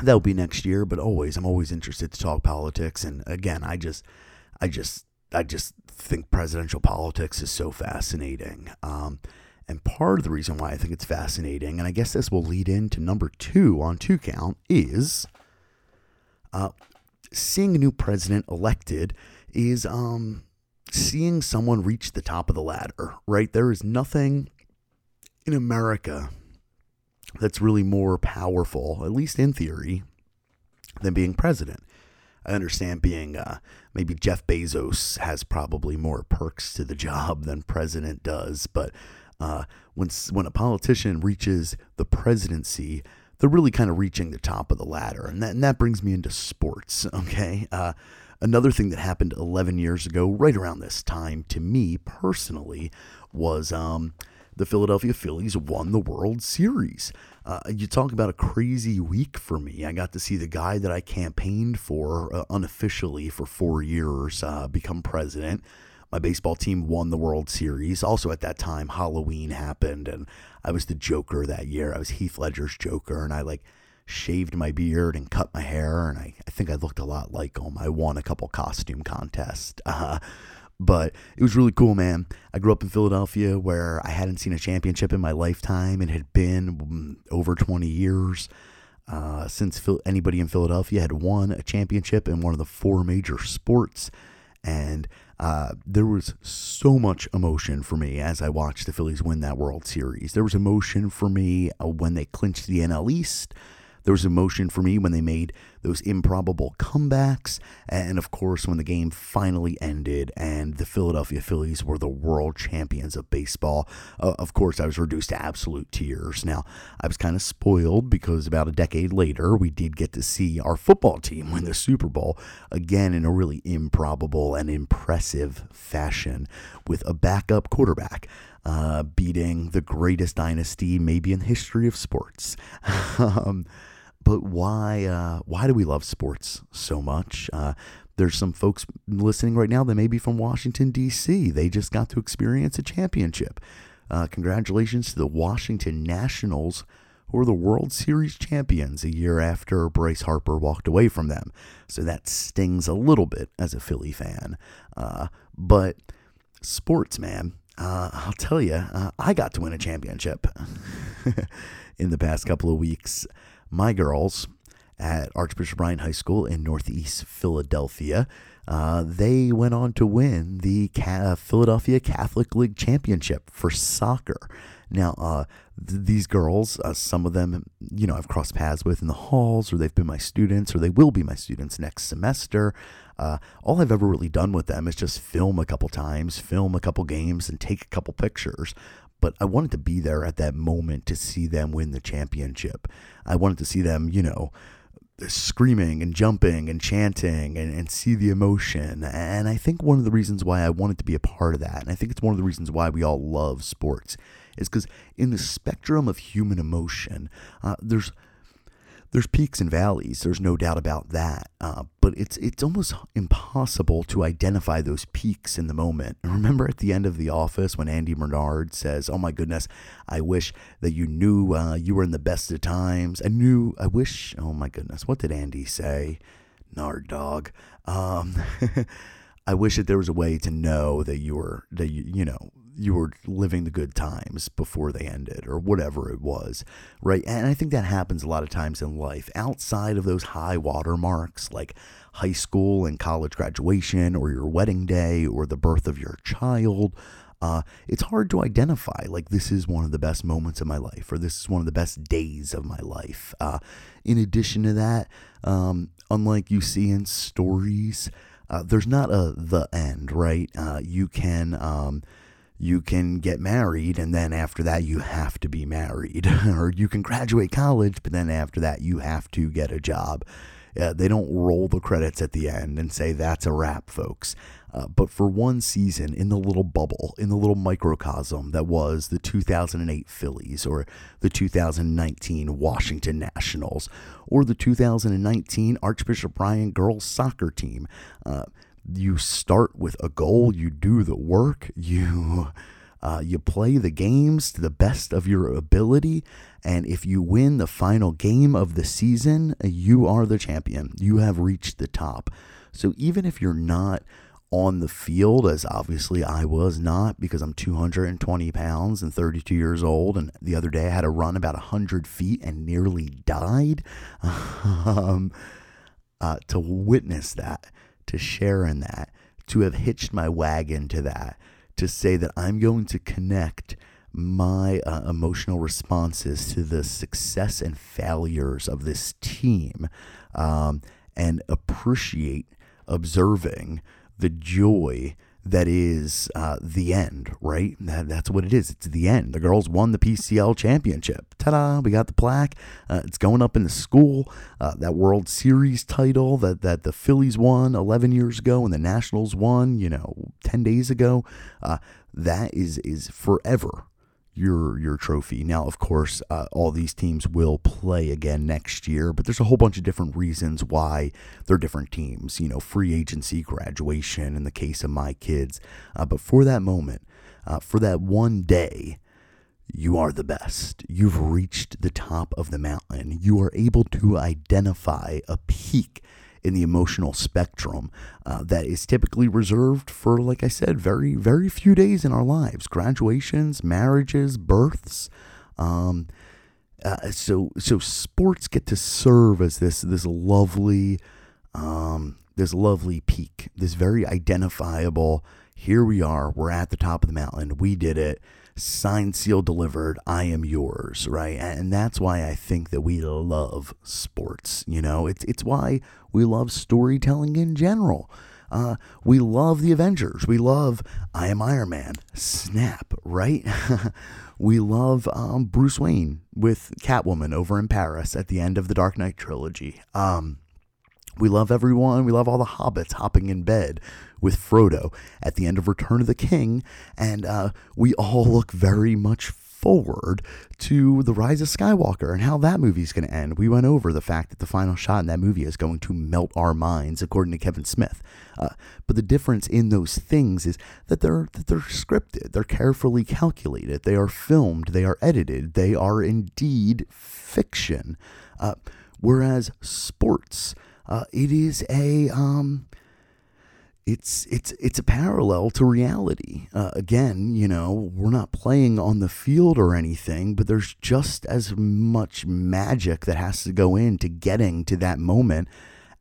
that'll be next year, but always, I'm always interested to talk politics. And again, I just, I just, I just think presidential politics is so fascinating. Um, and part of the reason why I think it's fascinating, and I guess this will lead into number two on two count, is uh, seeing a new president elected is um, seeing someone reach the top of the ladder, right? There is nothing in America that's really more powerful, at least in theory, than being president. I understand being uh, maybe Jeff Bezos has probably more perks to the job than president does, but uh, when when a politician reaches the presidency, they're really kind of reaching the top of the ladder. And that, and that brings me into sports, okay? Uh, another thing that happened 11 years ago, right around this time, to me personally, was um, the Philadelphia Phillies won the World Series. Uh, you talk about a crazy week for me. I got to see the guy that I campaigned for uh, unofficially for four years uh, become president my baseball team won the World Series. Also, at that time, Halloween happened, and I was the Joker that year. I was Heath Ledger's Joker, and I like shaved my beard and cut my hair, and I, I think I looked a lot like him. I won a couple costume contests. Uh, but it was really cool, man. I grew up in Philadelphia where I hadn't seen a championship in my lifetime. It had been mm, over 20 years uh, since anybody in Philadelphia had won a championship in one of the four major sports. And uh, there was so much emotion for me as I watched the Phillies win that World Series. There was emotion for me uh, when they clinched the NL East. There was emotion for me when they made those improbable comebacks. And of course, when the game finally ended and the Philadelphia Phillies were the world champions of baseball, uh, of course, I was reduced to absolute tears. Now, I was kind of spoiled because about a decade later, we did get to see our football team win the Super Bowl again in a really improbable and impressive fashion with a backup quarterback. Uh, beating the greatest dynasty maybe in the history of sports. um, but why uh, why do we love sports so much? Uh, there's some folks listening right now that may be from Washington D.C. They just got to experience a championship. Uh, congratulations to the Washington Nationals, who are the World Series champions a year after Bryce Harper walked away from them. So that stings a little bit as a Philly fan. Uh, but sports, man, uh, I'll tell you, uh, I got to win a championship in the past couple of weeks my girls at Archbishop Ryan High School in Northeast Philadelphia. Uh, they went on to win the Ca- Philadelphia Catholic League Championship for soccer. Now, uh, th- these girls, uh, some of them, you know, I've crossed paths with in the halls, or they've been my students, or they will be my students next semester. Uh, all I've ever really done with them is just film a couple times, film a couple games, and take a couple pictures but I wanted to be there at that moment to see them win the championship. I wanted to see them, you know, screaming and jumping and chanting and, and see the emotion. And I think one of the reasons why I wanted to be a part of that, and I think it's one of the reasons why we all love sports, is because in the spectrum of human emotion, uh, there's there's peaks and valleys. There's no doubt about that. Uh, but it's it's almost impossible to identify those peaks in the moment. Remember at the end of The Office when Andy Bernard says, "Oh my goodness, I wish that you knew uh, you were in the best of times. I knew. I wish. Oh my goodness, what did Andy say? Nard dog. Um, I wish that there was a way to know that you were that you you know you were living the good times before they ended or whatever it was right? And i think that happens a lot of times in life outside of those high water marks like high school and college graduation or your wedding day or the birth of your child. Uh, it's hard to identify like this is one of the best moments of my life or this is one of the best days of my life. Uh, in addition to that um, unlike you see in stories uh, there's not a the end right? Uh, you can um, you can get married and then after that you have to be married. Or you can graduate college but then after that you have to get a job. Uh, they don't roll the credits at the end and say that's a wrap folks. Uh, but for one season in the little bubble in the little microcosm that was the 2008 phillies or the 2019 washington nationals or the 2019 archbishop Ryan girls soccer team uh, you start with a goal, you do the work, you uh, you play the games to the best of your ability, and if you win the final game of the season, you are the champion. You have reached the top. So even if you're not on the field, as obviously I was not because I'm 220 pounds and 32 years old. And the other day I had to run about 100 feet and nearly died. um, uh, to witness that to share in that, to have hitched my wagon to that, to say that I'm going to connect my uh, emotional responses to the success and failures of this team um, and appreciate observing the joy that is uh, the end, right? That, that's what it is. It's the end. The girls won the PCL championship. Ta da! We got the plaque. Uh, it's going up in the school. Uh, that World Series title that, that the Phillies won 11 years ago and the Nationals won, you know, 10 days ago. Uh, that is is forever your your trophy. Now, of course, uh, all these teams will play again next year, but there's a whole bunch of different reasons why they're different teams. You know, free agency, graduation, in the case of my kids. Uh, but for that moment, uh, for that one day, you are the best. You've reached the top of the mountain. You are able to identify a peak in the emotional spectrum uh, that is typically reserved for, like I said, very, very few days in our lives graduations, marriages, births. Um, uh, so, so sports get to serve as this this lovely, um, this lovely peak, this very identifiable. Here we are. We're at the top of the mountain. We did it signed, sealed, delivered, I am yours, right? And that's why I think that we love sports. You know, it's it's why we love storytelling in general. Uh, we love the Avengers. We love I Am Iron Man. Snap, right? we love um, Bruce Wayne with Catwoman over in Paris at the end of the Dark Knight trilogy. Um, we love everyone. We love all the hobbits hopping in bed with Frodo at the end of Return of the King. And uh, we all look very much forward to The Rise of Skywalker and how that movie is going to end. We went over the fact that the final shot in that movie is going to melt our minds, according to Kevin Smith. Uh, but the difference in those things is that they're that they're scripted, they're carefully calculated, they are filmed, they are edited, they are indeed fiction. Uh, whereas sports uh, it is a um, it's it's it's a parallel to reality. Uh, again, you know, we're not playing on the field or anything, but there's just as much magic that has to go into getting to that moment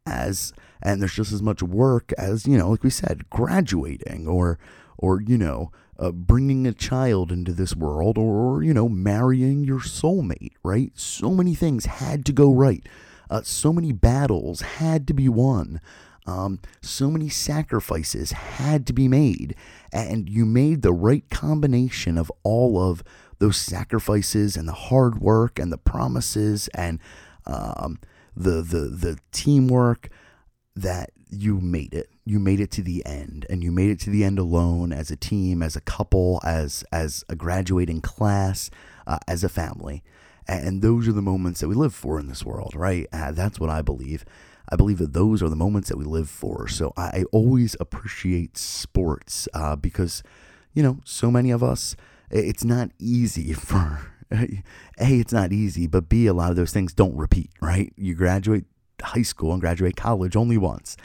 as and there's just as much work as you know, like we said, graduating or or you know, uh, bringing a child into this world or you know, marrying your soulmate. Right? So many things had to go right uh, so many battles had to be won. Um, so many sacrifices had to be made, and you made the right combination of all of those sacrifices and the hard work and the promises and um, the the the teamwork that you made it. You made it to the end, and you made it to the end alone as a team, as a couple, as as a graduating class, uh, as a family And those are the moments that we live for in this world, right? Uh, that's what I believe. I believe that those are the moments that we live for. So I always appreciate sports uh, because, you know, so many of us, it's not easy for, A, it's not easy, but B, a lot of those things don't repeat, right? You graduate high school and graduate college only once.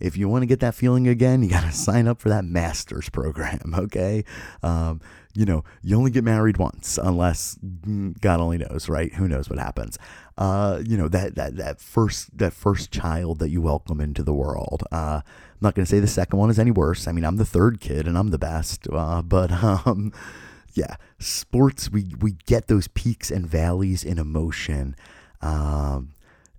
If you want to get that feeling again, you got to sign up for that master's program, okay? Um, you know, you only get married once unless mm, God only knows, right? Who knows what happens? Uh, you know, that, that, that first, that first child that you welcome into the world. Uh, I'm not going to say the second one is any worse. I mean, I'm the third kid and I'm the best. Uh, but, um, yeah, sports, we, we get those peaks and valleys in emotion, um,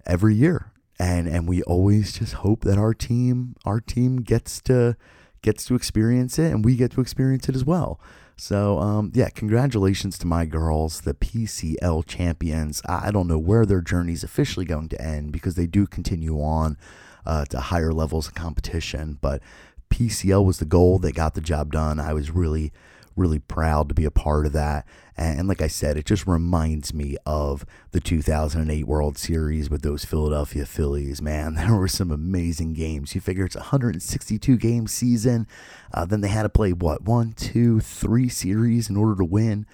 every year and and we always just hope that our team our team gets to gets to experience it and we get to experience it as well. So um, yeah, congratulations to my girls, the PCL champions. I don't know where their journey is officially going to end because they do continue on uh, to higher levels of competition. But PCL was the goal; they got the job done. I was really really proud to be a part of that. And like I said, it just reminds me of the 2008 World Series with those Philadelphia Phillies. Man, there were some amazing games. You figure it's a 162 game season. Uh, then they had to play, what, one, two, three series in order to win.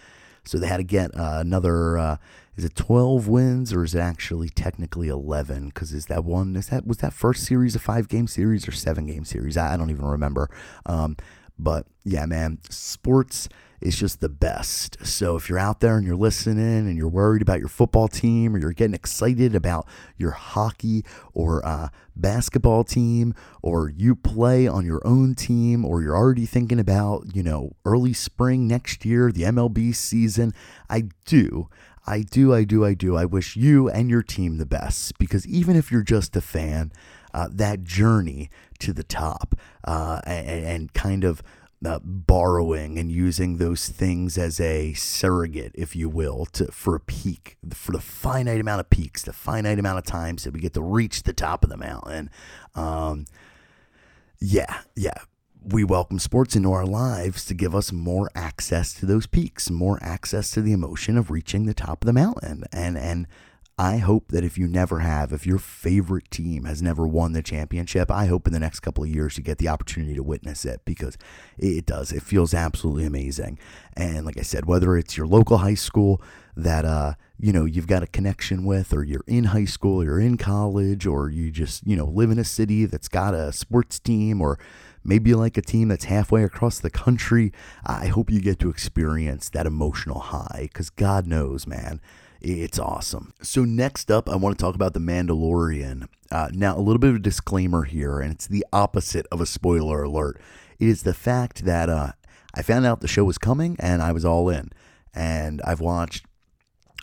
So they had to get uh, another. Uh, is it 12 wins or is it actually technically 11 because is that one is that was that first series a five game series or seven game series i, I don't even remember um, but yeah, man, sports is just the best. So if you're out there and you're listening and you're worried about your football team or you're getting excited about your hockey or uh, basketball team or you play on your own team or you're already thinking about, you know, early spring next year, the MLB season, I do. I do, I do, I do. I wish you and your team the best because even if you're just a fan, uh, that journey to the top uh, and, and, kind of uh, borrowing and using those things as a surrogate, if you will, to for a peak, for the finite amount of peaks, the finite amount of times that we get to reach the top of the mountain. Um, yeah, yeah. We welcome sports into our lives to give us more access to those peaks, more access to the emotion of reaching the top of the mountain. And and I hope that if you never have, if your favorite team has never won the championship, I hope in the next couple of years you get the opportunity to witness it because it does. It feels absolutely amazing. And like I said, whether it's your local high school that uh, you know you've got a connection with, or you're in high school, you're in college, or you just you know live in a city that's got a sports team, or maybe like a team that's halfway across the country, I hope you get to experience that emotional high because God knows, man it's awesome. So, next up, I want to talk about The Mandalorian. Uh, now, a little bit of a disclaimer here, and it's the opposite of a spoiler alert. It is the fact that uh, I found out the show was coming and I was all in. And I've watched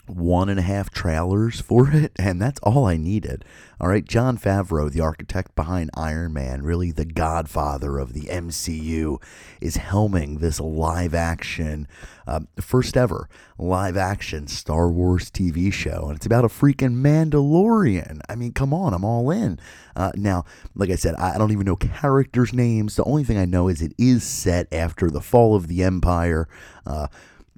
one and a half trailers for it, and that's all I needed. All right, Jon Favreau, the architect behind Iron Man, really the godfather of the MCU, is helming this live action, uh, first ever live action Star Wars TV show, and it's about a freaking Mandalorian. I mean, come on, I'm all in. Uh, now, like I said, I don't even know characters' names. The only thing I know is it is set after the fall of the Empire. Uh,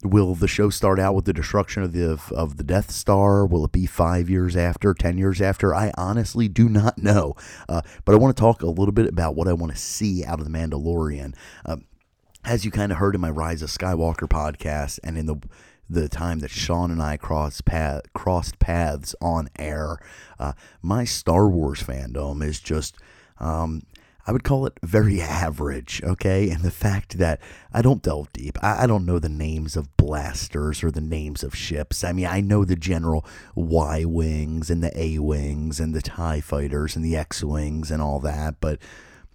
Will the show start out with the destruction of the of the Death Star? Will it be five years after, ten years after? I honestly do not know. Uh, but I want to talk a little bit about what I want to see out of the Mandalorian. Um, as you kind of heard in my Rise of Skywalker podcast, and in the the time that Sean and I crossed path, crossed paths on air, uh, my Star Wars fandom is just um, I would call it very average, okay? And the fact that I don't delve deep, I, I, don't know the names of blasters or the names of ships. I mean, I know the general Y Wings and the A Wings and the TIE fighters and the X Wings and all that, but,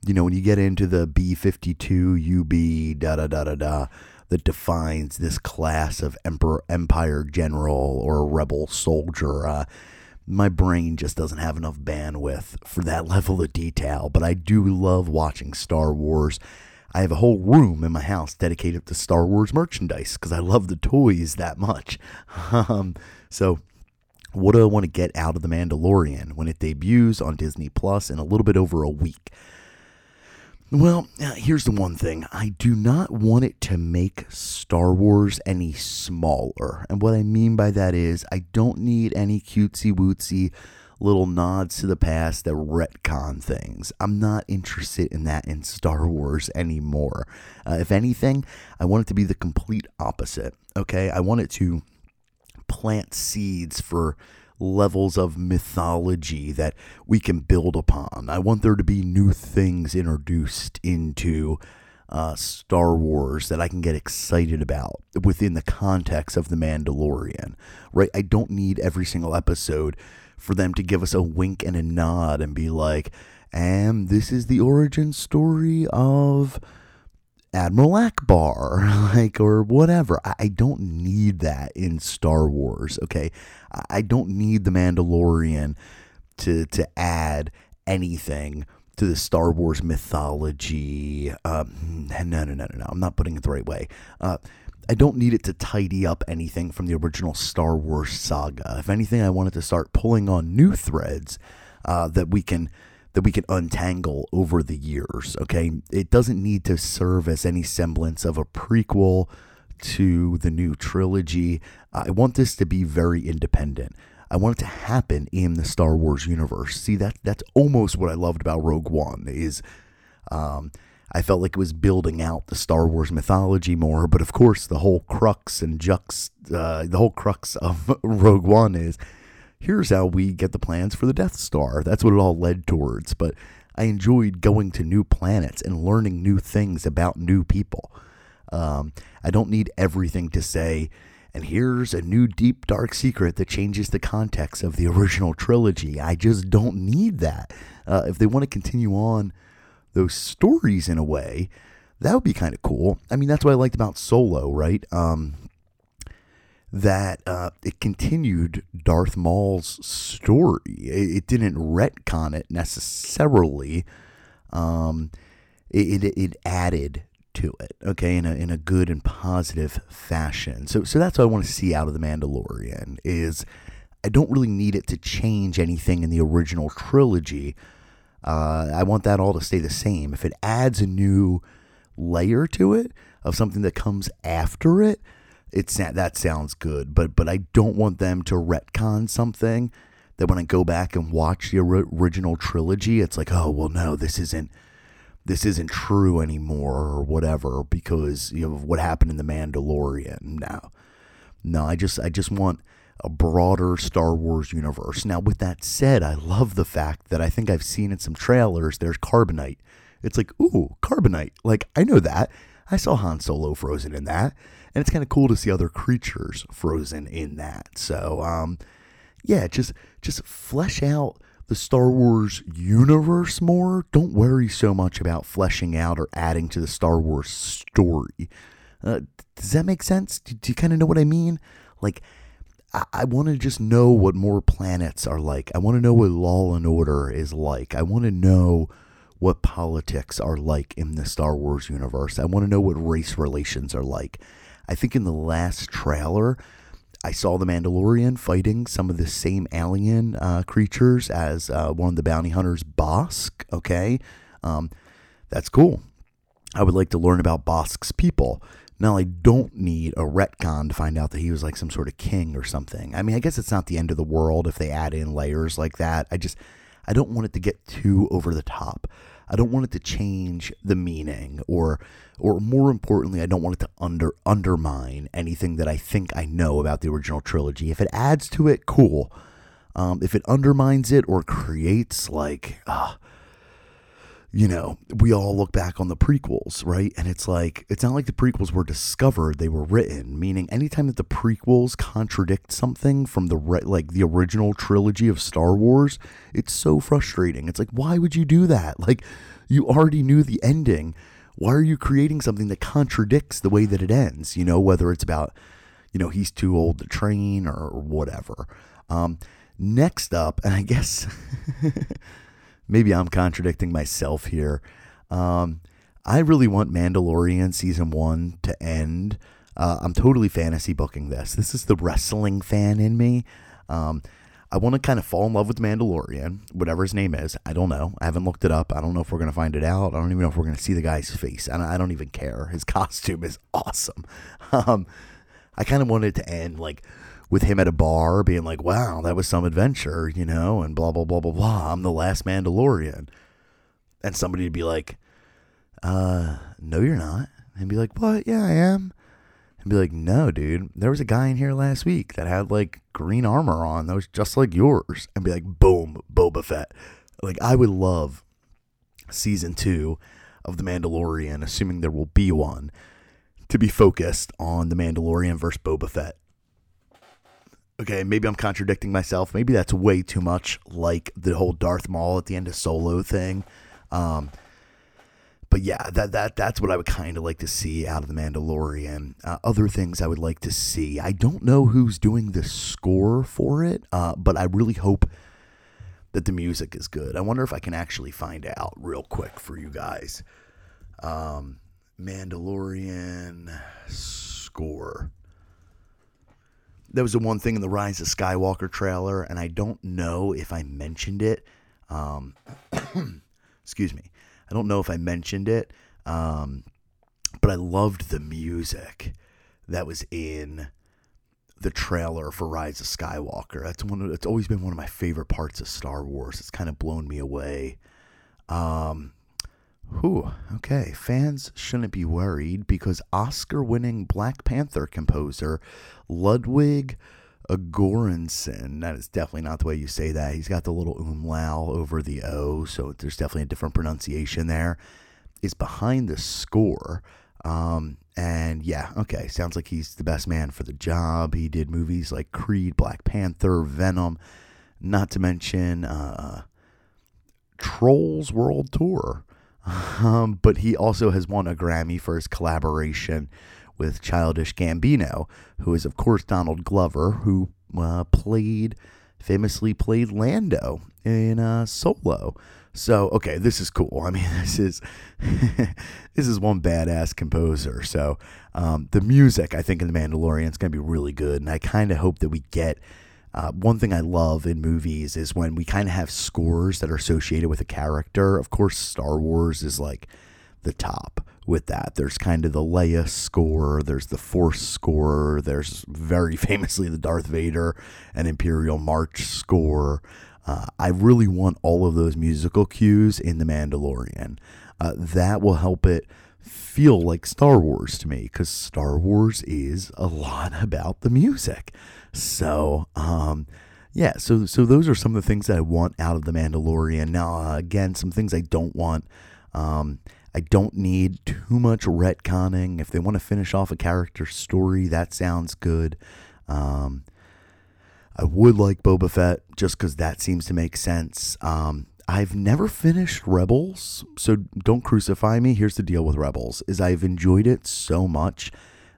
you know, when you get into the B 52 UB, da da da da da, that defines this class of Emperor, Empire General or Rebel Soldier, uh, my brain just doesn't have enough bandwidth for that level of detail, but I do love watching Star Wars. I have a whole room in my house dedicated to Star Wars merchandise because I love the toys that much. Um, so, what do I want to get out of The Mandalorian when it debuts on Disney Plus in a little bit over a week? Well, uh, here's the one thing. I do not want it to make Star Wars any smaller. And what I mean by that is, I don't need any cutesy wootsy little nods to the past that retcon things. I'm not interested in that in Star Wars anymore. Uh, if anything, I want it to be the complete opposite. Okay? I want it to plant seeds for levels of mythology that we can build upon. I want there to be new things introduced into uh, Star Wars that I can get excited about within the context of The Mandalorian, right? I don't need every single episode for them to give us a wink and a nod and be like, and this is the origin story of Admiral Ackbar, like, or whatever. I, don't need that in Star Wars, okay? I don't need the Mandalorian to, to add anything to the Star Wars mythology. Um, no, no, no, no, no. I'm not putting it the right way. Uh, I don't need it to tidy up anything from the original Star Wars saga. If anything, I wanted to start pulling on new threads uh, that we can that we can untangle over the years. Okay, it doesn't need to serve as any semblance of a prequel to the new trilogy. I want this to be very independent. I want it to happen in the Star Wars universe. See that that's almost what I loved about Rogue One is um, I felt like it was building out the Star Wars mythology more, but of course the whole crux and jux uh, the whole crux of Rogue One is here's how we get the plans for the Death Star. That's what it all led towards. But I enjoyed going to new planets and learning new things about new people. Um, I don't need everything to say, and here's a new deep dark secret that changes the context of the original trilogy. I just don't need that. Uh, if they want to continue on those stories in a way, that would be kind of cool. I mean, that's what I liked about Solo, right? Um, that uh, it continued Darth Maul's story. It, it didn't retcon it necessarily. Um, it, it, it added to it, okay, in a in a good and positive fashion. So so that's what I want to see out of the Mandalorian is I don't really need it to change anything in the original trilogy. Uh, I want that all to stay the same. If it adds a new layer to it of something that comes after it, it's that sounds good, but but I don't want them to retcon something that when I go back and watch the original trilogy, it's like, oh well, no, this isn't this isn't true anymore or whatever because you know what happened in the Mandalorian. No, no, I just I just want a broader Star Wars universe. Now, with that said, I love the fact that I think I've seen in some trailers there's carbonite. It's like, ooh, carbonite. Like I know that. I saw Han Solo frozen in that and it's kind of cool to see other creatures frozen in that. So, um, yeah, just just flesh out the Star Wars universe more. Don't worry so much about fleshing out or adding to the Star Wars story. Uh, does that make sense? Do, do you kind of know what I mean? Like, I, I want to just know what more planets are like. I want to know what Law and Order is like. I want to know what politics are like in the Star Wars universe. I want to know what race relations are like. I think in the last trailer, I saw the Mandalorian fighting some of the same alien uh, creatures as uh, one of the bounty hunters, Bossk. Okay, um, that's cool. I would like to learn about Bossk's people. Now, I don't need a retcon to find out that he was like some sort of king or something. I mean, I guess it's not the end of the world if they add in layers like that. I just, I don't want it to get too over the top. I don't want it to change the meaning or or more importantly, I don't want it to under undermine anything that I think I know about the original trilogy. If it adds to it, cool. Um, if it undermines it or creates like uh, you know, we all look back on the prequels, right? And it's like, it's not like the prequels were discovered, they were written. Meaning, anytime that the prequels contradict something from the, re- like, the original trilogy of Star Wars, it's so frustrating. It's like, why would you do that? Like, you already knew the ending. Why are you creating something that contradicts the way that it ends? You know, whether it's about, you know, he's too old to train or whatever. Um, next up, and I guess. maybe I'm contradicting myself here. Um, I really want Mandalorian season one to end. Uh, I'm totally fantasy booking this. This is the wrestling fan in me. Um, I want to kind of fall in love with Mandalorian, whatever his name is. I don't know. I haven't looked it up. I don't know if we're going to find it out. I don't even know if we're going to see the guy's face. And I don't even care. His costume is awesome. Um, I kind of wanted to end like with him at a bar being like, wow, that was some adventure, you know, and blah, blah, blah, blah, blah. I'm the last Mandalorian. And somebody would be like, uh, no, you're not. And be like, what? Yeah, I am and be like, no, dude, there was a guy in here last week that had like green armor on that was just like yours. And be like, boom, Boba Fett. Like, I would love season two of The Mandalorian, assuming there will be one, to be focused on The Mandalorian versus Boba Fett. Okay, maybe I'm contradicting myself. Maybe that's way too much like the whole Darth Maul at the end of Solo thing. Um, but yeah, that that that's what I would kind of like to see out of the Mandalorian. Uh, other things I would like to see. I don't know who's doing the score for it, uh, but I really hope that the music is good. I wonder if I can actually find out real quick for you guys. Um, Mandalorian score. That was the one thing in the Rise of Skywalker trailer, and I don't know if I mentioned it. Um, excuse me. I don't know if I mentioned it, um, but I loved the music that was in the trailer for Rise of Skywalker. That's one. It's always been one of my favorite parts of Star Wars. It's kind of blown me away. Um, whew, okay. Fans shouldn't be worried because Oscar-winning Black Panther composer Ludwig Göransson. That is definitely not the way you say that. He's got the little umlaut over the O, so there's definitely a different pronunciation there. Is behind the score. Um, and yeah, okay, sounds like he's the best man for the job. He did movies like Creed, Black Panther, Venom, not to mention uh, Trolls World Tour. Um, but he also has won a Grammy for his collaboration with Childish Gambino, who is, of course, Donald Glover, who uh, played, famously played Lando in uh, Solo. So, okay, this is cool. I mean, this is this is one badass composer. So, um, the music, I think, in The Mandalorian is going to be really good, and I kind of hope that we get. Uh, one thing I love in movies is when we kind of have scores that are associated with a character. Of course, Star Wars is like the top with that. There's kind of the Leia score, there's the Force score, there's very famously the Darth Vader and Imperial March score. Uh, I really want all of those musical cues in The Mandalorian. Uh, that will help it feel like Star Wars to me because Star Wars is a lot about the music. So, um, yeah, so so those are some of the things that I want out of the Mandalorian. Now, uh, again, some things I don't want. Um, I don't need too much retconning. If they want to finish off a character story, that sounds good. Um, I would like Boba Fett just because that seems to make sense. Um, I've never finished Rebels, so don't crucify me. Here's the deal with Rebels: is I've enjoyed it so much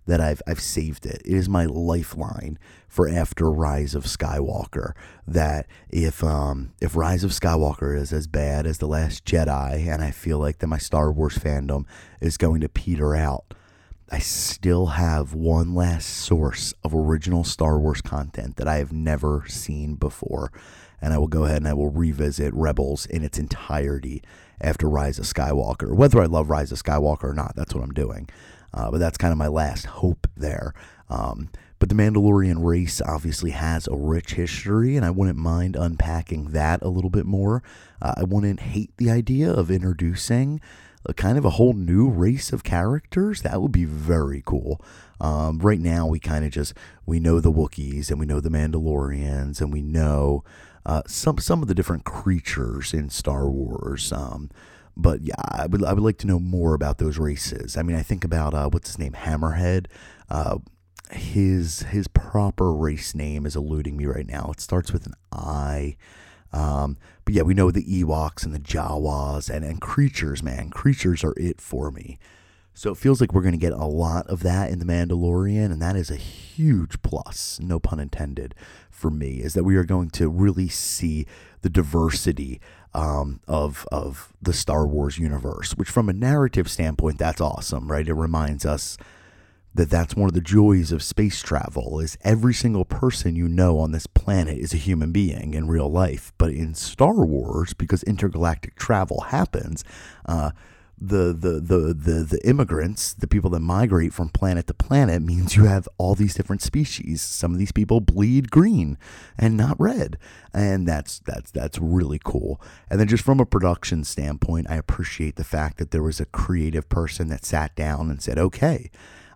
that I've I've saved it. It is my lifeline for after Rise of Skywalker. That if um if Rise of Skywalker is as bad as the Last Jedi, and I feel like that my Star Wars fandom is going to peter out, I still have one last source of original Star Wars content that I have never seen before. And I will go ahead and I will revisit Rebels in its entirety after Rise of Skywalker. Whether I love Rise of Skywalker or not, that's what I'm doing. Uh, but that's kind of my last hope there. Um, but the Mandalorian race obviously has a rich history, and I wouldn't mind unpacking that a little bit more. Uh, I wouldn't hate the idea of introducing a kind of a whole new race of characters. That would be very cool. Um, right now, we kind of just we know the Wookiees and we know the Mandalorians and we know uh, some some of the different creatures in Star Wars. Um, but yeah, I would I would like to know more about those races. I mean, I think about uh, what's his name, Hammerhead. Uh, his his proper race name is eluding me right now. It starts with an I. Um, but yeah, we know the Ewoks and the Jawas and, and creatures, man. Creatures are it for me. So it feels like we're going to get a lot of that in The Mandalorian, and that is a huge plus, no pun intended, for me, is that we are going to really see the diversity um, of of the Star Wars universe. Which, from a narrative standpoint, that's awesome, right? It reminds us that that's one of the joys of space travel is every single person you know on this planet is a human being in real life but in star wars because intergalactic travel happens uh, the, the the the the immigrants, the people that migrate from planet to planet, means you have all these different species. Some of these people bleed green and not red, and that's that's that's really cool. And then just from a production standpoint, I appreciate the fact that there was a creative person that sat down and said, "Okay,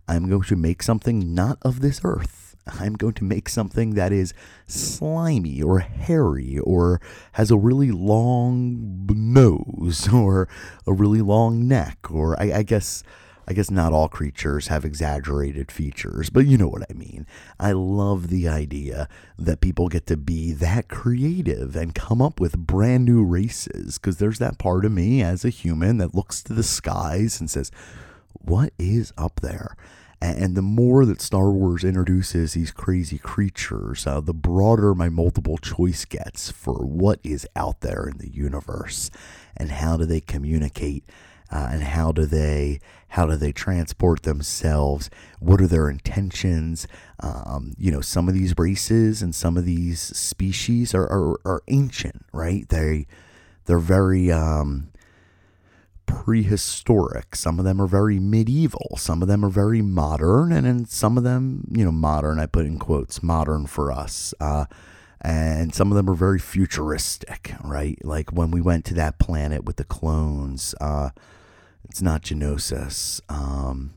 I'm going to make something not of this earth." I'm going to make something that is slimy or hairy or has a really long nose or a really long neck or I, I guess I guess not all creatures have exaggerated features, but you know what I mean. I love the idea that people get to be that creative and come up with brand new races because there's that part of me as a human that looks to the skies and says, What is up there? And the more that Star Wars introduces these crazy creatures, uh, the broader my multiple choice gets for what is out there in the universe and how do they communicate uh, and how do they how do they transport themselves? What are their intentions? Um, you know some of these races and some of these species are, are, are ancient right? They they're very um, prehistoric. Some of them are very medieval. Some of them are very modern. And then some of them, you know, modern, I put in quotes, modern for us. Uh, and some of them are very futuristic, right? Like when we went to that planet with the clones, uh, it's not Geonosis. Um,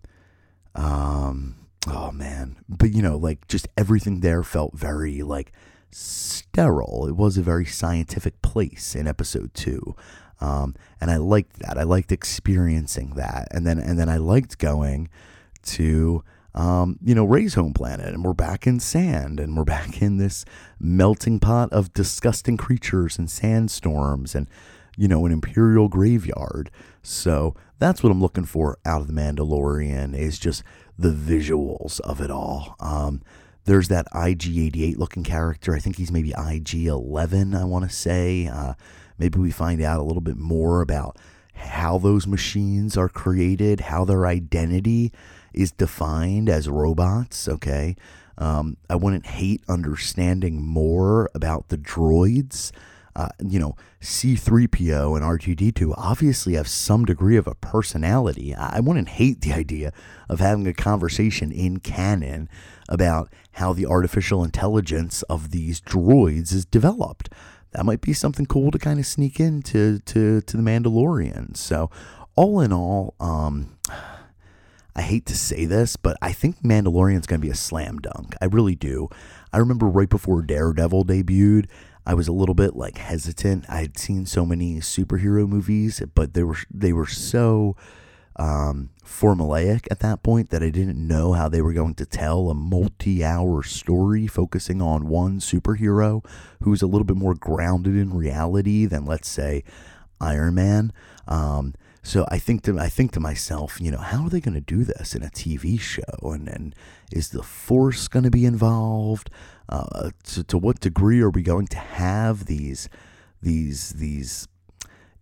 um, oh man, but you know, like just everything there felt very like sterile. It was a very scientific place in episode two. Um, and I liked that. I liked experiencing that, and then and then I liked going to um, you know Rey's home planet, and we're back in sand, and we're back in this melting pot of disgusting creatures and sandstorms, and you know an imperial graveyard. So that's what I'm looking for out of the Mandalorian is just the visuals of it all. Um, there's that IG88 looking character. I think he's maybe IG11. I want to say. Uh, Maybe we find out a little bit more about how those machines are created, how their identity is defined as robots. Okay. Um, I wouldn't hate understanding more about the droids. Uh, you know, C3PO and R2D2 obviously have some degree of a personality. I wouldn't hate the idea of having a conversation in canon about how the artificial intelligence of these droids is developed that might be something cool to kind of sneak into to to the Mandalorian. So, all in all, um, I hate to say this, but I think Mandalorian's going to be a slam dunk. I really do. I remember right before Daredevil debuted, I was a little bit like hesitant. I had seen so many superhero movies, but they were they were so um, formulaic at that point that I didn't know how they were going to tell a multi hour story focusing on one superhero who's a little bit more grounded in reality than, let's say, Iron Man. Um, so I think to I think to myself, you know, how are they going to do this in a TV show? And and is the Force going to be involved? Uh, to, to what degree are we going to have these these these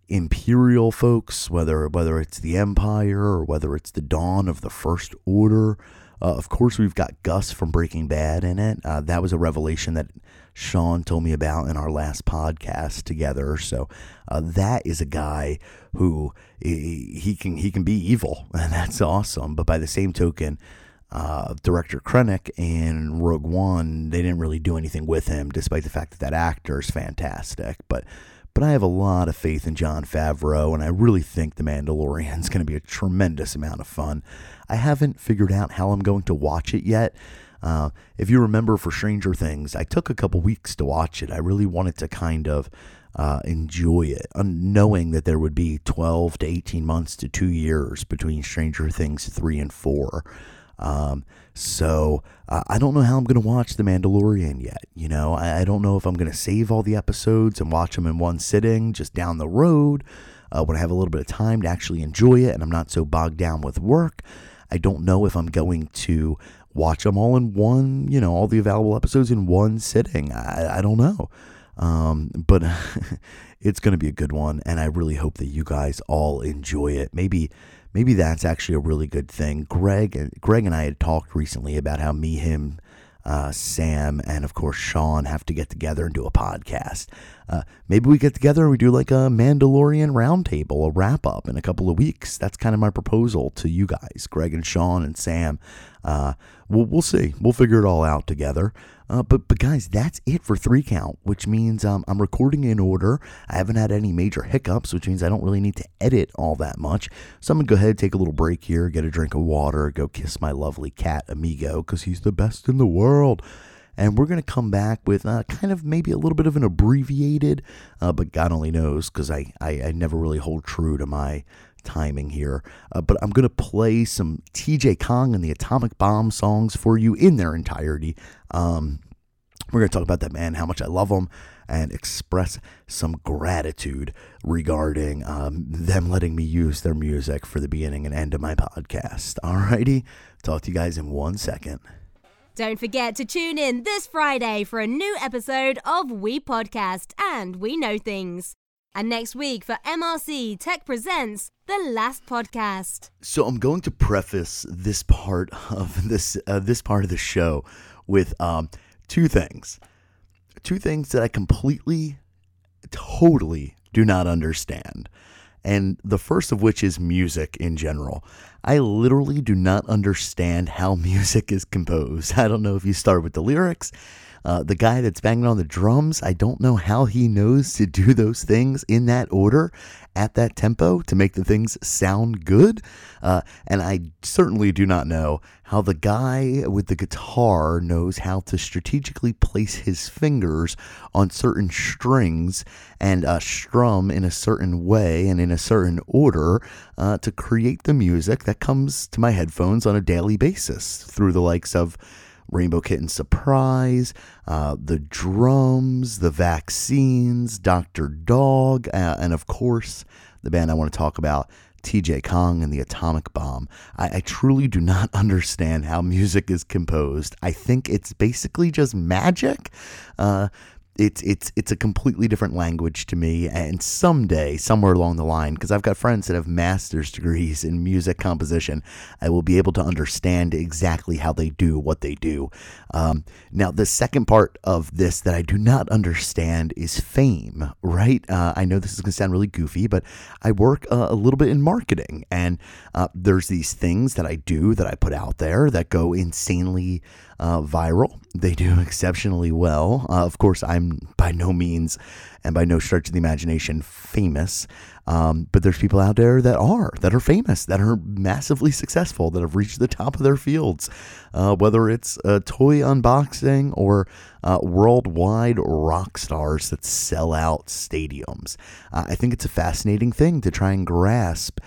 imperial folks, whether whether it's the Empire or whether it's the dawn of the First Order. Uh, of course, we've got Gus from Breaking Bad in it. Uh, that was a revelation that Sean told me about in our last podcast together. So uh, that is a guy who he, he, can he can be evil, and that's awesome. But by the same token, uh, director Krennic in Rogue One, they didn't really do anything with him, despite the fact that that actor is fantastic. But but I have a lot of faith in Jon Favreau, and I really think The Mandalorian is going to be a tremendous amount of fun. I haven't figured out how I'm going to watch it yet. Uh, if you remember for Stranger Things, I took a couple weeks to watch it. I really wanted to kind of uh, enjoy it, knowing that there would be 12 to 18 months to two years between Stranger Things 3 and 4. Um, so uh, I don't know how I'm going to watch The Mandalorian yet. You know, I, I don't know if I'm going to save all the episodes and watch them in one sitting just down the road uh, when I have a little bit of time to actually enjoy it and I'm not so bogged down with work. I don't know if I'm going to watch them all in one, you know, all the available episodes in one sitting. I, I don't know. Um, but it's going to be a good one, and I really hope that you guys all enjoy it. Maybe maybe that's actually a really good thing. Greg Greg and I had talked recently about how me him uh, Sam, and of course Sean have to get together and do a podcast. Uh, maybe we get together and we do like a Mandalorian roundtable, a wrap up in a couple of weeks. That's kind of my proposal to you guys, Greg and Sean and Sam. Uh, we'll, we'll see. We'll figure it all out together. Uh, but but guys, that's it for three count, which means um, I'm recording in order. I haven't had any major hiccups, which means I don't really need to edit all that much. So I'm gonna go ahead, take a little break here, get a drink of water, go kiss my lovely cat Amigo because he's the best in the world. And we're going to come back with uh, kind of maybe a little bit of an abbreviated, uh, but God only knows because I, I, I never really hold true to my timing here. Uh, but I'm going to play some TJ Kong and the Atomic Bomb songs for you in their entirety. Um, we're going to talk about that man, how much I love him, and express some gratitude regarding um, them letting me use their music for the beginning and end of my podcast. Alrighty, talk to you guys in one second. Don't forget to tune in this Friday for a new episode of We Podcast and We Know Things. And next week for MRC Tech Presents The Last Podcast. So I'm going to preface this part of this uh, this part of the show with um, two things. Two things that I completely totally do not understand. And the first of which is music in general. I literally do not understand how music is composed. I don't know if you start with the lyrics uh, the guy that's banging on the drums, I don't know how he knows to do those things in that order at that tempo to make the things sound good. Uh, and I certainly do not know how the guy with the guitar knows how to strategically place his fingers on certain strings and uh, strum in a certain way and in a certain order uh, to create the music that comes to my headphones on a daily basis through the likes of Rainbow Kitten Surprise, uh, the drums, the vaccines, Dr. Dog, uh, and of course, the band I want to talk about, TJ Kong and the Atomic Bomb. I, I, truly do not understand how music is composed. I think it's basically just magic. Uh, it's it's it's a completely different language to me and someday somewhere along the line because I've got friends that have master's degrees in music composition I will be able to understand exactly how they do what they do. Um, now the second part of this that I do not understand is fame right? Uh, I know this is gonna sound really goofy but I work uh, a little bit in marketing and uh, there's these things that I do that I put out there that go insanely uh, viral. They do exceptionally well. Uh, of course, I'm by no means and by no stretch of the imagination famous, um, but there's people out there that are that are famous, that are massively successful, that have reached the top of their fields. Uh, whether it's a toy unboxing or uh, worldwide rock stars that sell out stadiums, uh, I think it's a fascinating thing to try and grasp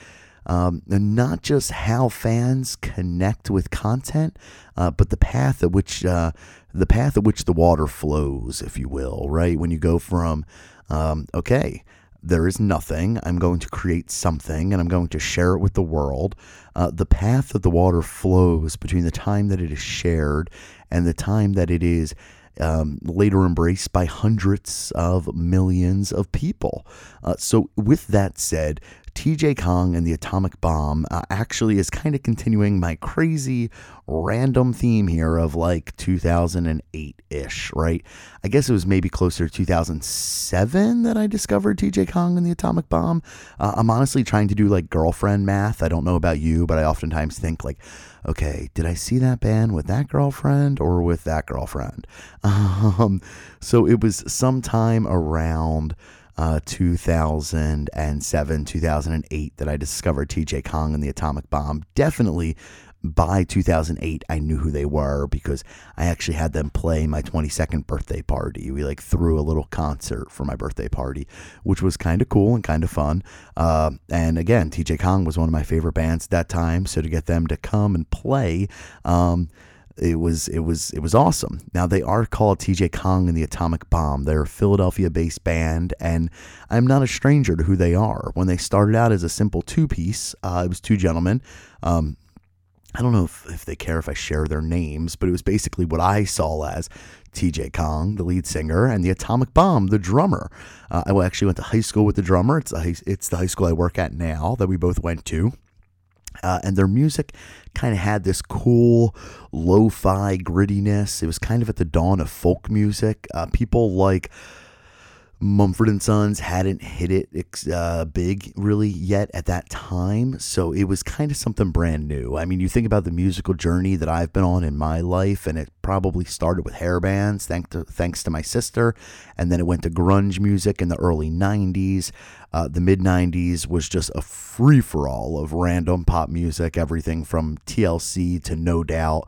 um, not just how fans connect with content, uh, but the path at which uh, the path at which the water flows, if you will. Right when you go from um, okay, there is nothing. I'm going to create something, and I'm going to share it with the world. Uh, the path that the water flows between the time that it is shared and the time that it is um, later embraced by hundreds of millions of people. Uh, so, with that said, TJ Kong and the Atomic Bomb uh, actually is kind of continuing my crazy random theme here of like 2008 ish, right? I guess it was maybe closer to 2007 that I discovered TJ Kong and the Atomic Bomb. Uh, I'm honestly trying to do like girlfriend math. I don't know about you, but I oftentimes think like, okay, did I see that band with that girlfriend or with that girlfriend? Um, so it was sometime around uh, 2007, 2008 that I discovered TJ Kong and the Atomic Bomb. Definitely by 2008 I knew who they were because I actually had them play my 22nd birthday party. We like threw a little concert for my birthday party, which was kind of cool and kind of fun. Uh, and again, TJ Kong was one of my favorite bands at that time, so to get them to come and play. Um, it was it was it was awesome. Now they are called TJ Kong and the Atomic Bomb. They're a Philadelphia-based band, and I'm not a stranger to who they are. When they started out as a simple two-piece, uh, it was two gentlemen. Um, I don't know if, if they care if I share their names, but it was basically what I saw as TJ Kong, the lead singer, and the Atomic Bomb, the drummer. Uh, I actually went to high school with the drummer. It's it's the high school I work at now that we both went to. Uh, and their music kind of had this cool lo-fi grittiness. It was kind of at the dawn of folk music. Uh, people like Mumford and Sons hadn't hit it uh, big really yet at that time, so it was kind of something brand new. I mean, you think about the musical journey that I've been on in my life, and it probably started with hair bands, thanks to thanks to my sister, and then it went to grunge music in the early '90s. Uh, the mid 90s was just a free for all of random pop music, everything from TLC to No Doubt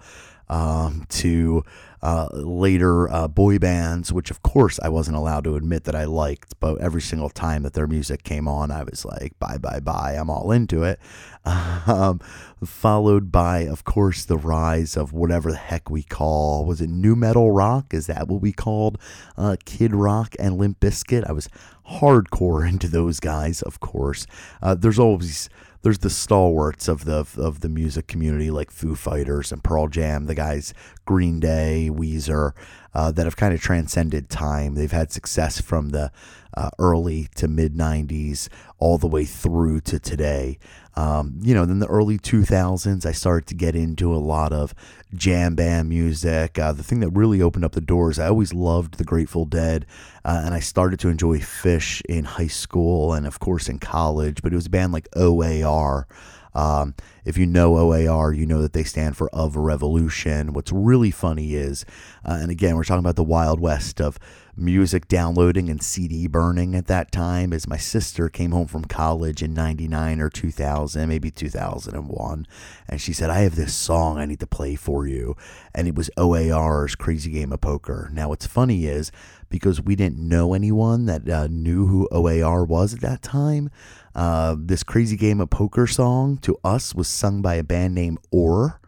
um, to uh, later uh, boy bands, which of course I wasn't allowed to admit that I liked, but every single time that their music came on, I was like, bye, bye, bye, I'm all into it. Um, followed by, of course, the rise of whatever the heck we call, was it nu metal rock? Is that what we called uh, Kid Rock and Limp Bizkit? I was hardcore into those guys, of course. Uh, there's always there's the stalwarts of the of the music community like Foo Fighters and Pearl Jam, the guys Green Day, Weezer, uh, that have kind of transcended time. They've had success from the uh, early to mid '90s all the way through to today. Um, you know, then the early 2000s, I started to get into a lot of jam band music. Uh, the thing that really opened up the doors, I always loved the Grateful Dead, uh, and I started to enjoy Phish in high school and, of course, in college. But it was a band like OAR. Um, if you know OAR, you know that they stand for Of Revolution. What's really funny is, uh, and again, we're talking about the Wild West of music downloading and CD burning at that time as my sister came home from college in 99 or 2000, maybe 2001. And she said, I have this song I need to play for you. And it was OAR's Crazy Game of Poker. Now, what's funny is because we didn't know anyone that uh, knew who OAR was at that time, uh, this Crazy Game of Poker song to us was sung by a band named Or.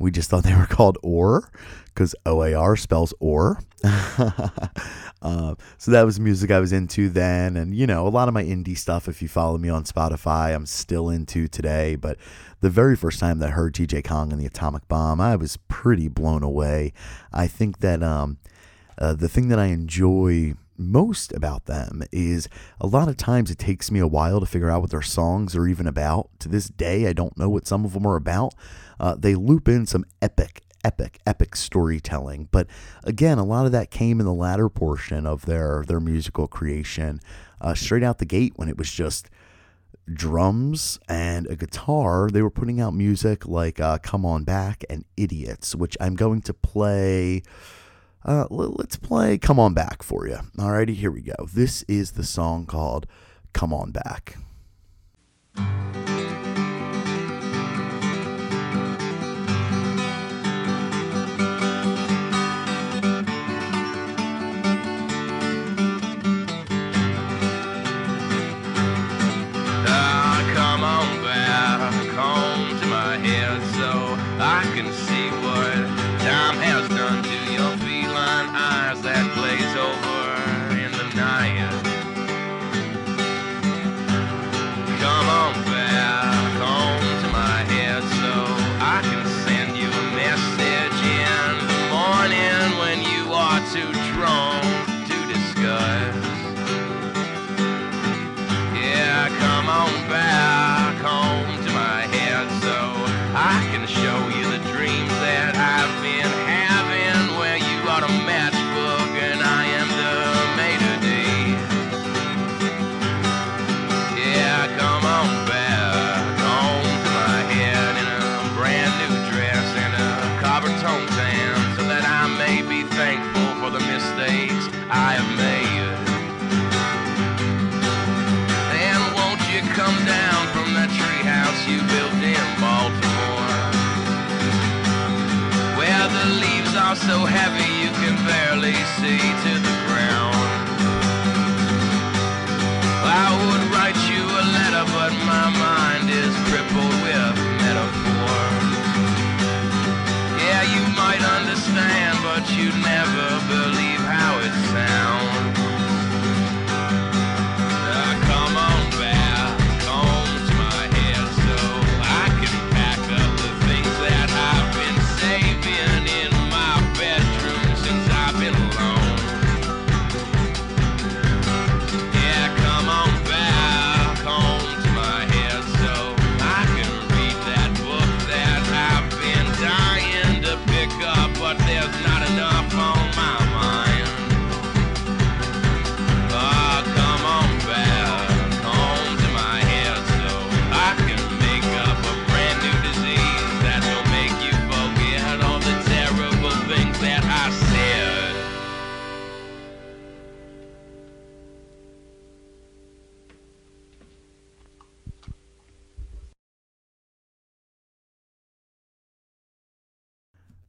We just thought they were called Or because OAR spells or. uh, so that was music I was into then. And, you know, a lot of my indie stuff, if you follow me on Spotify, I'm still into today. But the very first time that I heard TJ Kong and the Atomic Bomb, I was pretty blown away. I think that um, uh, the thing that I enjoy most about them is a lot of times it takes me a while to figure out what their songs are even about. To this day, I don't know what some of them are about. Uh, they loop in some epic, epic, epic storytelling. But again, a lot of that came in the latter portion of their their musical creation, uh, straight out the gate when it was just drums and a guitar. They were putting out music like uh, "Come On Back" and "Idiots," which I'm going to play. Uh, let's play "Come On Back" for you. Alrighty, here we go. This is the song called "Come On Back."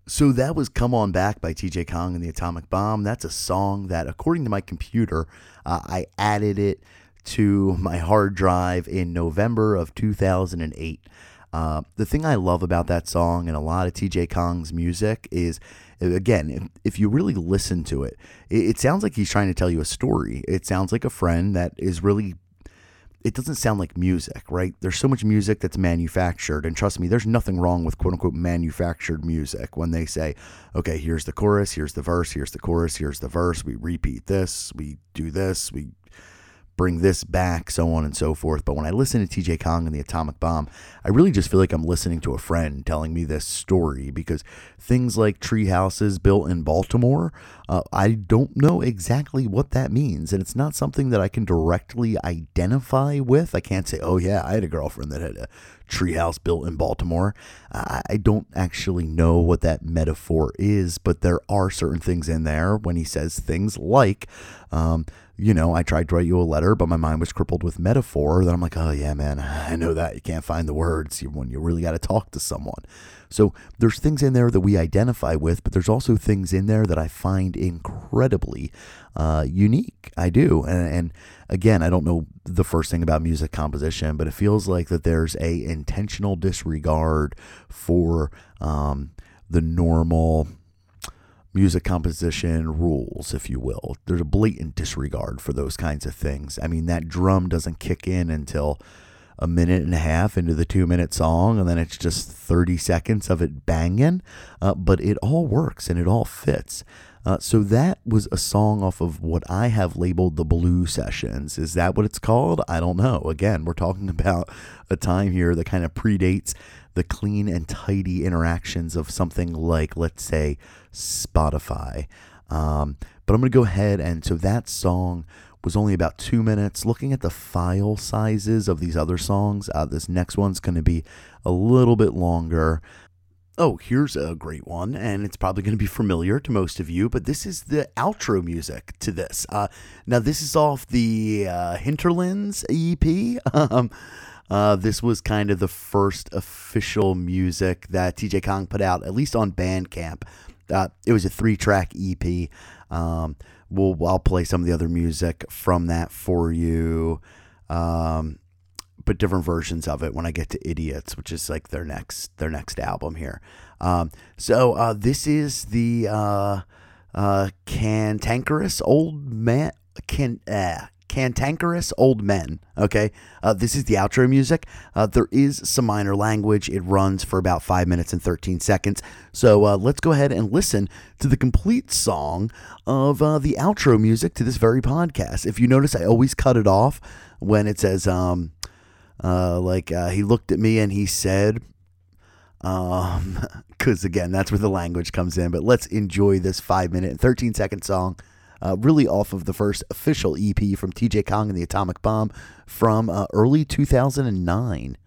So that was Come On Back by TJ Kong and the Atomic Bomb. That's a song that, according to my computer, uh, I added it to my hard drive in November of 2008. Uh, the thing I love about that song and a lot of TJ Kong's music is, again, if, if you really listen to it, it, it sounds like he's trying to tell you a story. It sounds like a friend that is really it doesn't sound like music, right? There's so much music that's manufactured. And trust me, there's nothing wrong with quote unquote manufactured music when they say, okay, here's the chorus, here's the verse, here's the chorus, here's the verse. We repeat this, we do this, we bring this back, so on and so forth. But when I listen to TJ Kong and the Atomic Bomb, I really just feel like I'm listening to a friend telling me this story because things like tree houses built in Baltimore, uh, I don't know exactly what that means. And it's not something that I can directly identify with. I can't say, oh, yeah, I had a girlfriend that had a treehouse built in Baltimore. I don't actually know what that metaphor is, but there are certain things in there when he says things like, um, you know, I tried to write you a letter, but my mind was crippled with metaphor. Then I'm like, oh, yeah, man, I know that. You can't find the words when you really got to talk to someone. So there's things in there that we identify with, but there's also things in there that I find incredibly uh, unique. I do. And, and again, I don't know the first thing about music composition, but it feels like that there's a intentional disregard for um, the normal music composition rules, if you will. There's a blatant disregard for those kinds of things. I mean, that drum doesn't kick in until a minute and a half into the two minute song, and then it's just 30 seconds of it banging. Uh, but it all works and it all fits. Uh, so that was a song off of what I have labeled the Blue Sessions. Is that what it's called? I don't know. Again, we're talking about a time here that kind of predates the clean and tidy interactions of something like, let's say, Spotify. Um, but I'm going to go ahead and so that song was only about two minutes. Looking at the file sizes of these other songs, uh, this next one's going to be a little bit longer. Oh, here's a great one, and it's probably going to be familiar to most of you, but this is the outro music to this. Uh, now, this is off the uh, Hinterlands EP. Um, uh, this was kind of the first official music that TJ Kong put out, at least on Bandcamp. Uh, it was a three track EP. Um, we'll, I'll play some of the other music from that for you. Um, but different versions of it when I get to Idiots, which is like their next their next album here. Um, so uh, this is the uh, uh, Cantankerous Old Man can uh, cantankerous old men. Okay, uh, this is the outro music. Uh, there is some minor language. It runs for about five minutes and 13 seconds. So uh, let's go ahead and listen to the complete song of uh, the outro music to this very podcast. If you notice, I always cut it off when it says, um, uh, like, uh, he looked at me and he said, um, because again, that's where the language comes in. But let's enjoy this five minute and 13 second song uh, really off of the first official EP from TJ Kong and the Atomic Bomb from uh, early 2009.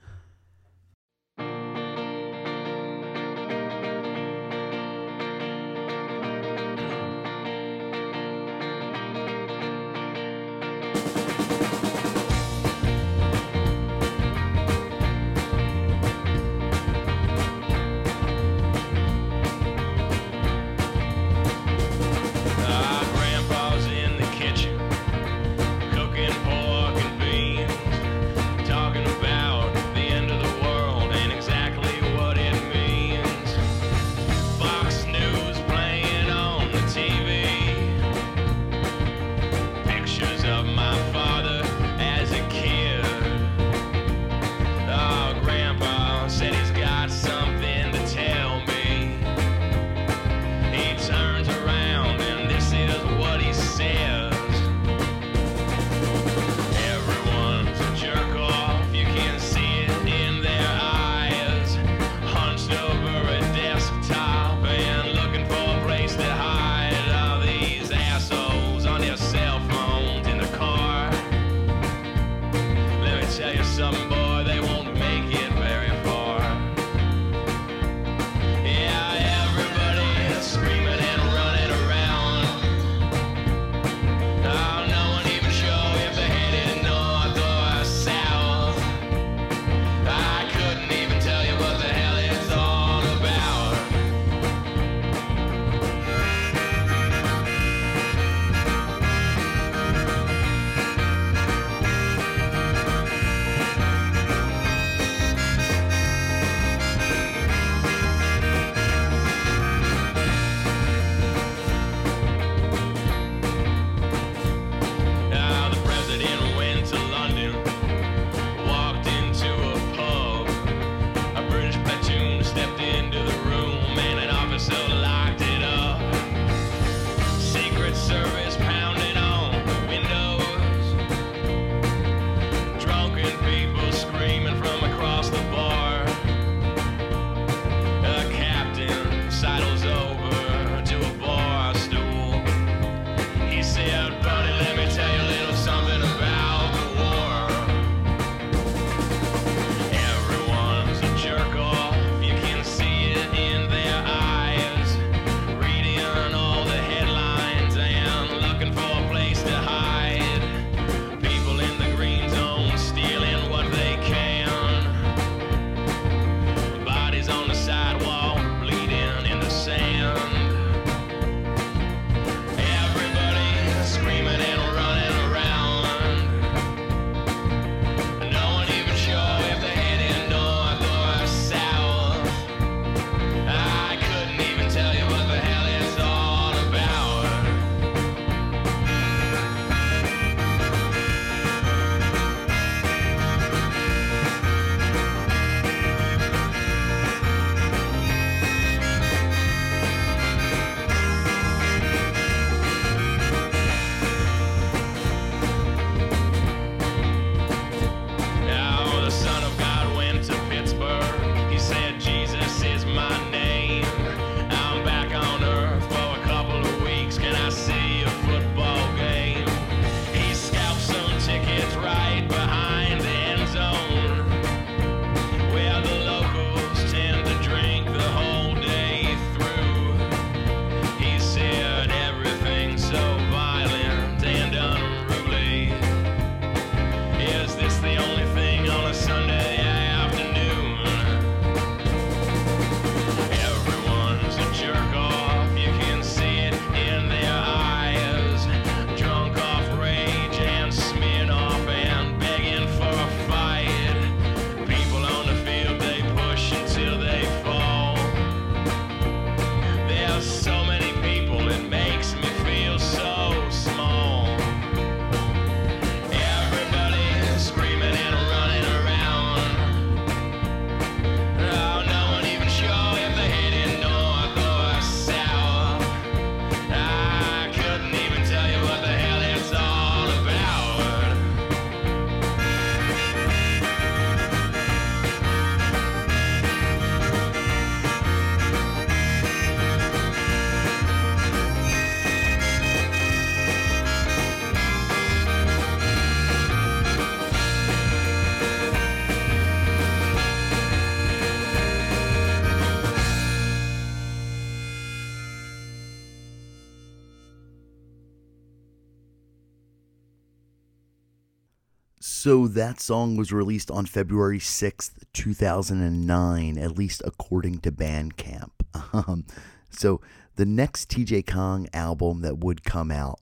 So that song was released on February 6th, 2009, at least according to Bandcamp. Um, so the next TJ Kong album that would come out,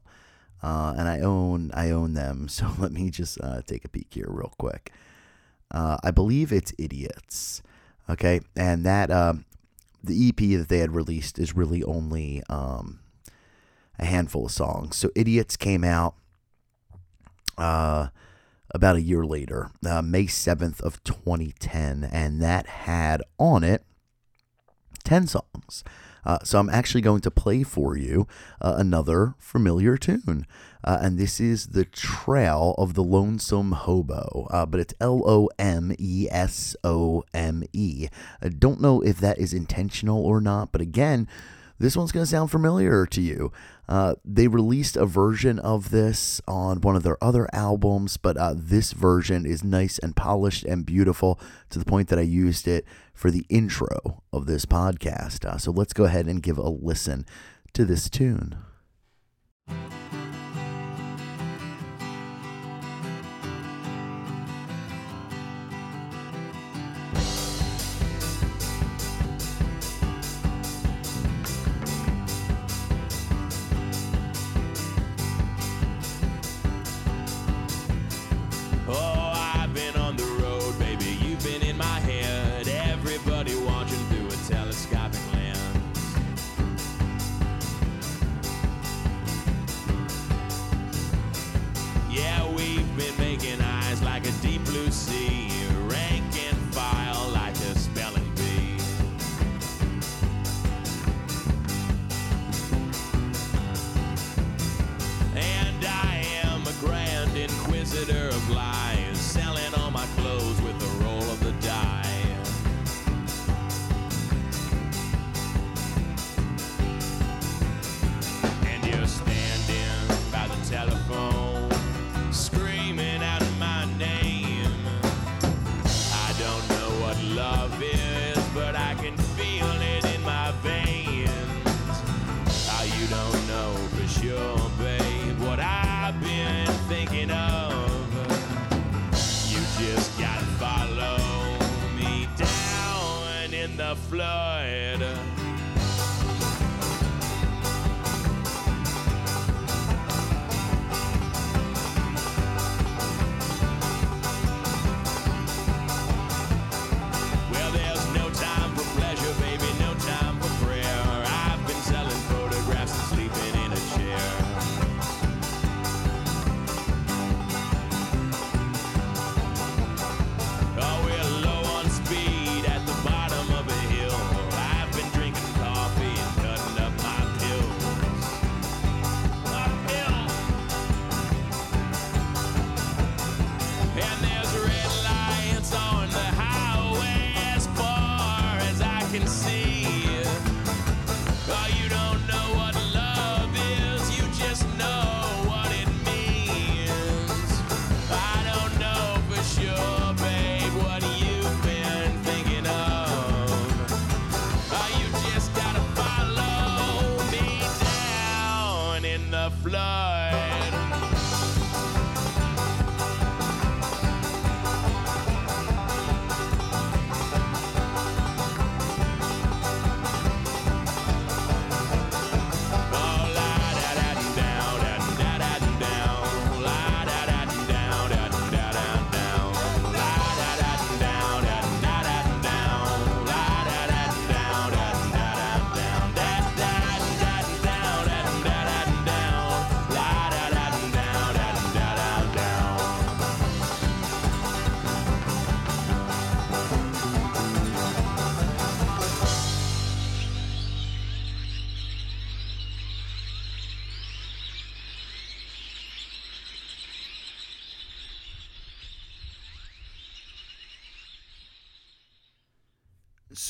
uh, and I own I own them, so let me just uh, take a peek here real quick. Uh, I believe it's Idiots, okay, and that um, the EP that they had released is really only um, a handful of songs. So Idiots came out uh, about a year later, uh, May 7th of 2010, and that had on it 10 songs. Uh, so I'm actually going to play for you uh, another familiar tune. Uh, and this is The Trail of the Lonesome Hobo, uh, but it's L O M E S O M E. I don't know if that is intentional or not, but again, this one's going to sound familiar to you. Uh, they released a version of this on one of their other albums, but uh, this version is nice and polished and beautiful to the point that I used it for the intro of this podcast. Uh, so let's go ahead and give a listen to this tune.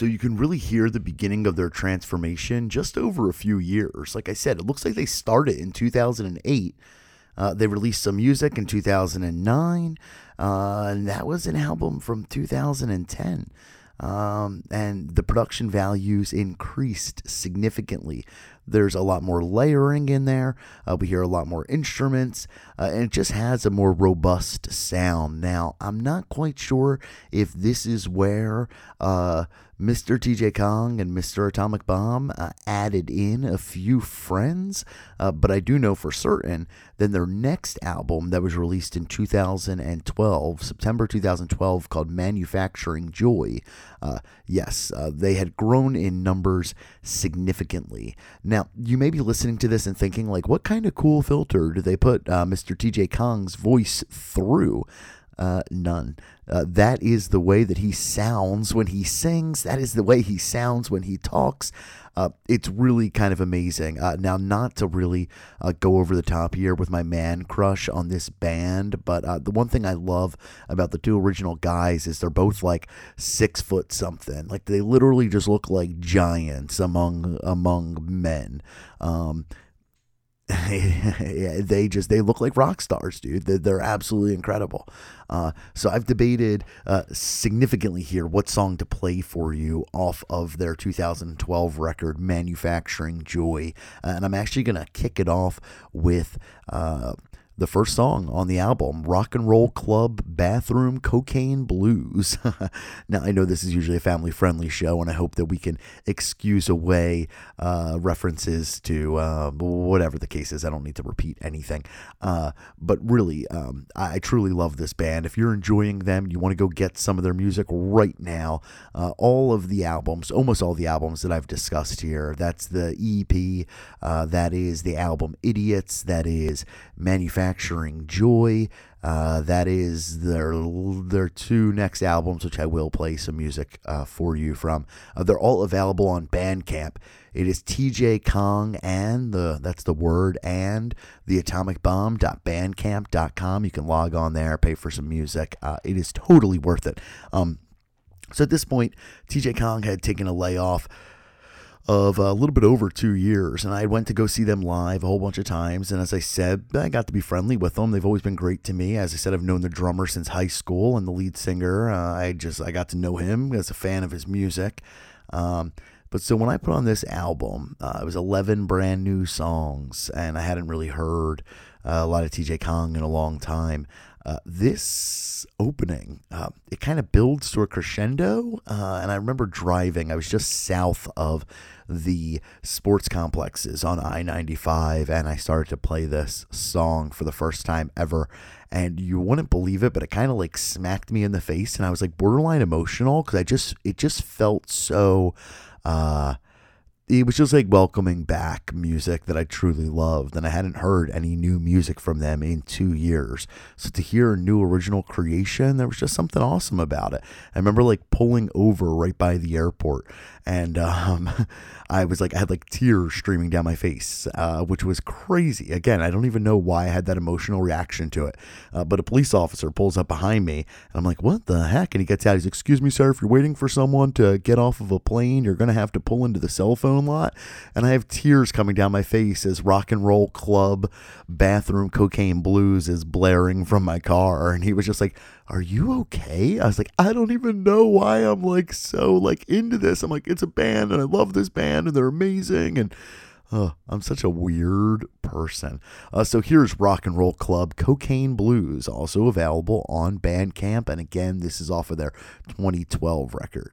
So you can really hear the beginning of their transformation just over a few years. Like I said, it looks like they started in 2008. Uh, they released some music in 2009, uh, and that was an album from 2010. Um, and the production values increased significantly. There's a lot more layering in there. Uh, we hear a lot more instruments, uh, and it just has a more robust sound. Now, I'm not quite sure if this is where uh, Mr. TJ Kong and Mr. Atomic Bomb uh, added in a few friends, uh, but I do know for certain that their next album that was released in 2012, September 2012, called Manufacturing Joy, uh, yes, they had grown in numbers significantly. Now, you may be listening to this and thinking, like, what kind of cool filter do they put uh, Mr. TJ Kong's voice through? Uh, none. Uh, that is the way that he sounds when he sings. That is the way he sounds when he talks. Uh, it's really kind of amazing. Uh, now, not to really uh, go over the top here with my man crush on this band, but uh, the one thing I love about the two original guys is they're both like six foot something. Like they literally just look like giants among among men. Um, they just they look like rock stars dude. They're, they're absolutely incredible. Uh, so i've debated uh, significantly here what song to play for you off of their 2012 record manufacturing joy. Uh, and i'm actually to kick it off with uh, the first song on the album, Rock and Roll Club Bathroom Cocaine Blues. now, I know this is usually a family friendly show, and I hope that we can excuse away uh, references to uh, whatever the case is. I don't need to repeat anything. Uh, but really, um, I, truly love this band. If you're enjoying them, you want to go get some of their music right now, uh, all of the albums, almost all the albums that I've discussed here, that's the EP, uh, that is the album Idiots, that is Manufacturing manufacturing joy. Uh, that is their their two next albums, which I will play some music uh, for you from. Uh, they're all available on Bandcamp. It is TJ Kong and the that's the word and the Atomic. You can log on there, pay for some music. Uh, it is totally worth it. Um, so at this point, TJ Kong had taken a layoff of a little bit over two years. And I went to go see them live a whole bunch of times. And as I said, I got to be friendly with them. They've always been great to me. As I said, I've known the drummer since high school and the lead singer. Uh, I just I got to know him as a fan of his music. Um, but so when I put on this album, uh, it was 11 brand new songs, and I hadn't really heard uh, a lot of TJ Kong in a long time. Uh, this opening, uh, it kind of builds to a crescendo. Uh, and I remember driving, I was just south of the sports complexes on I 95, and I started to play this song for the first time ever. And you wouldn't believe it, but it kind of like smacked me in the face, and I was like borderline emotional because I just, it just felt so. Uh, it was just like welcoming back music that I truly loved, and I hadn't heard any new music from them in two years. So to hear a new original creation, there was just something awesome about it. I remember like pulling over right by the airport, and um, I was like, I had like tears streaming down my face, uh, which was crazy. Again, I don't even know why I had that emotional reaction to it. Uh, but a police officer pulls up behind me, and I'm like, what the heck? And he gets out. He's, excuse me, sir, if you're waiting for someone to get off of a plane, you're to have to pull into the cell phone lot. And I have tears coming down my face as rock and roll club bathroom cocaine blues is blaring from my car. And he was just like, are you okay? I was like, I don't even know why I'm like so like into this. I'm like, it's a band and I love this band and they're amazing. And uh, I'm such a weird person. Uh, so here's Rock and Roll Club Cocaine Blues, also available on Bandcamp. And again, this is off of their 2012 record.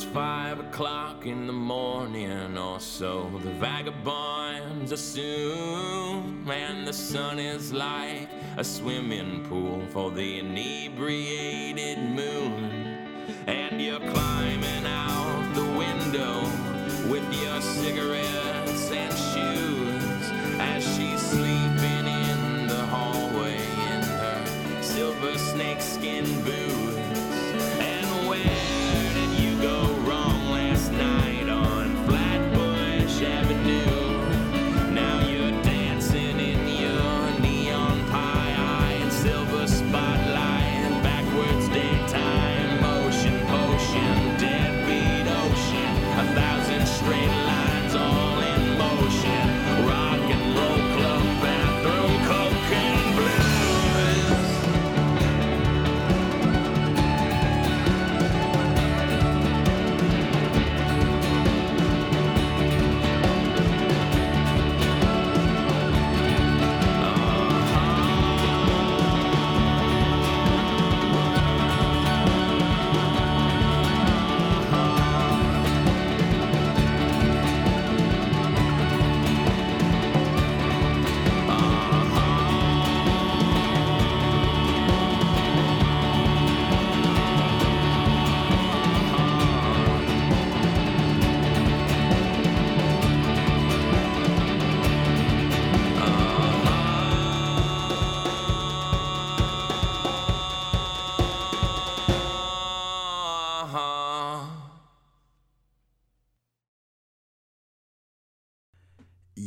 It's five o'clock in the morning or so. The vagabonds assume, and the sun is like a swimming pool for the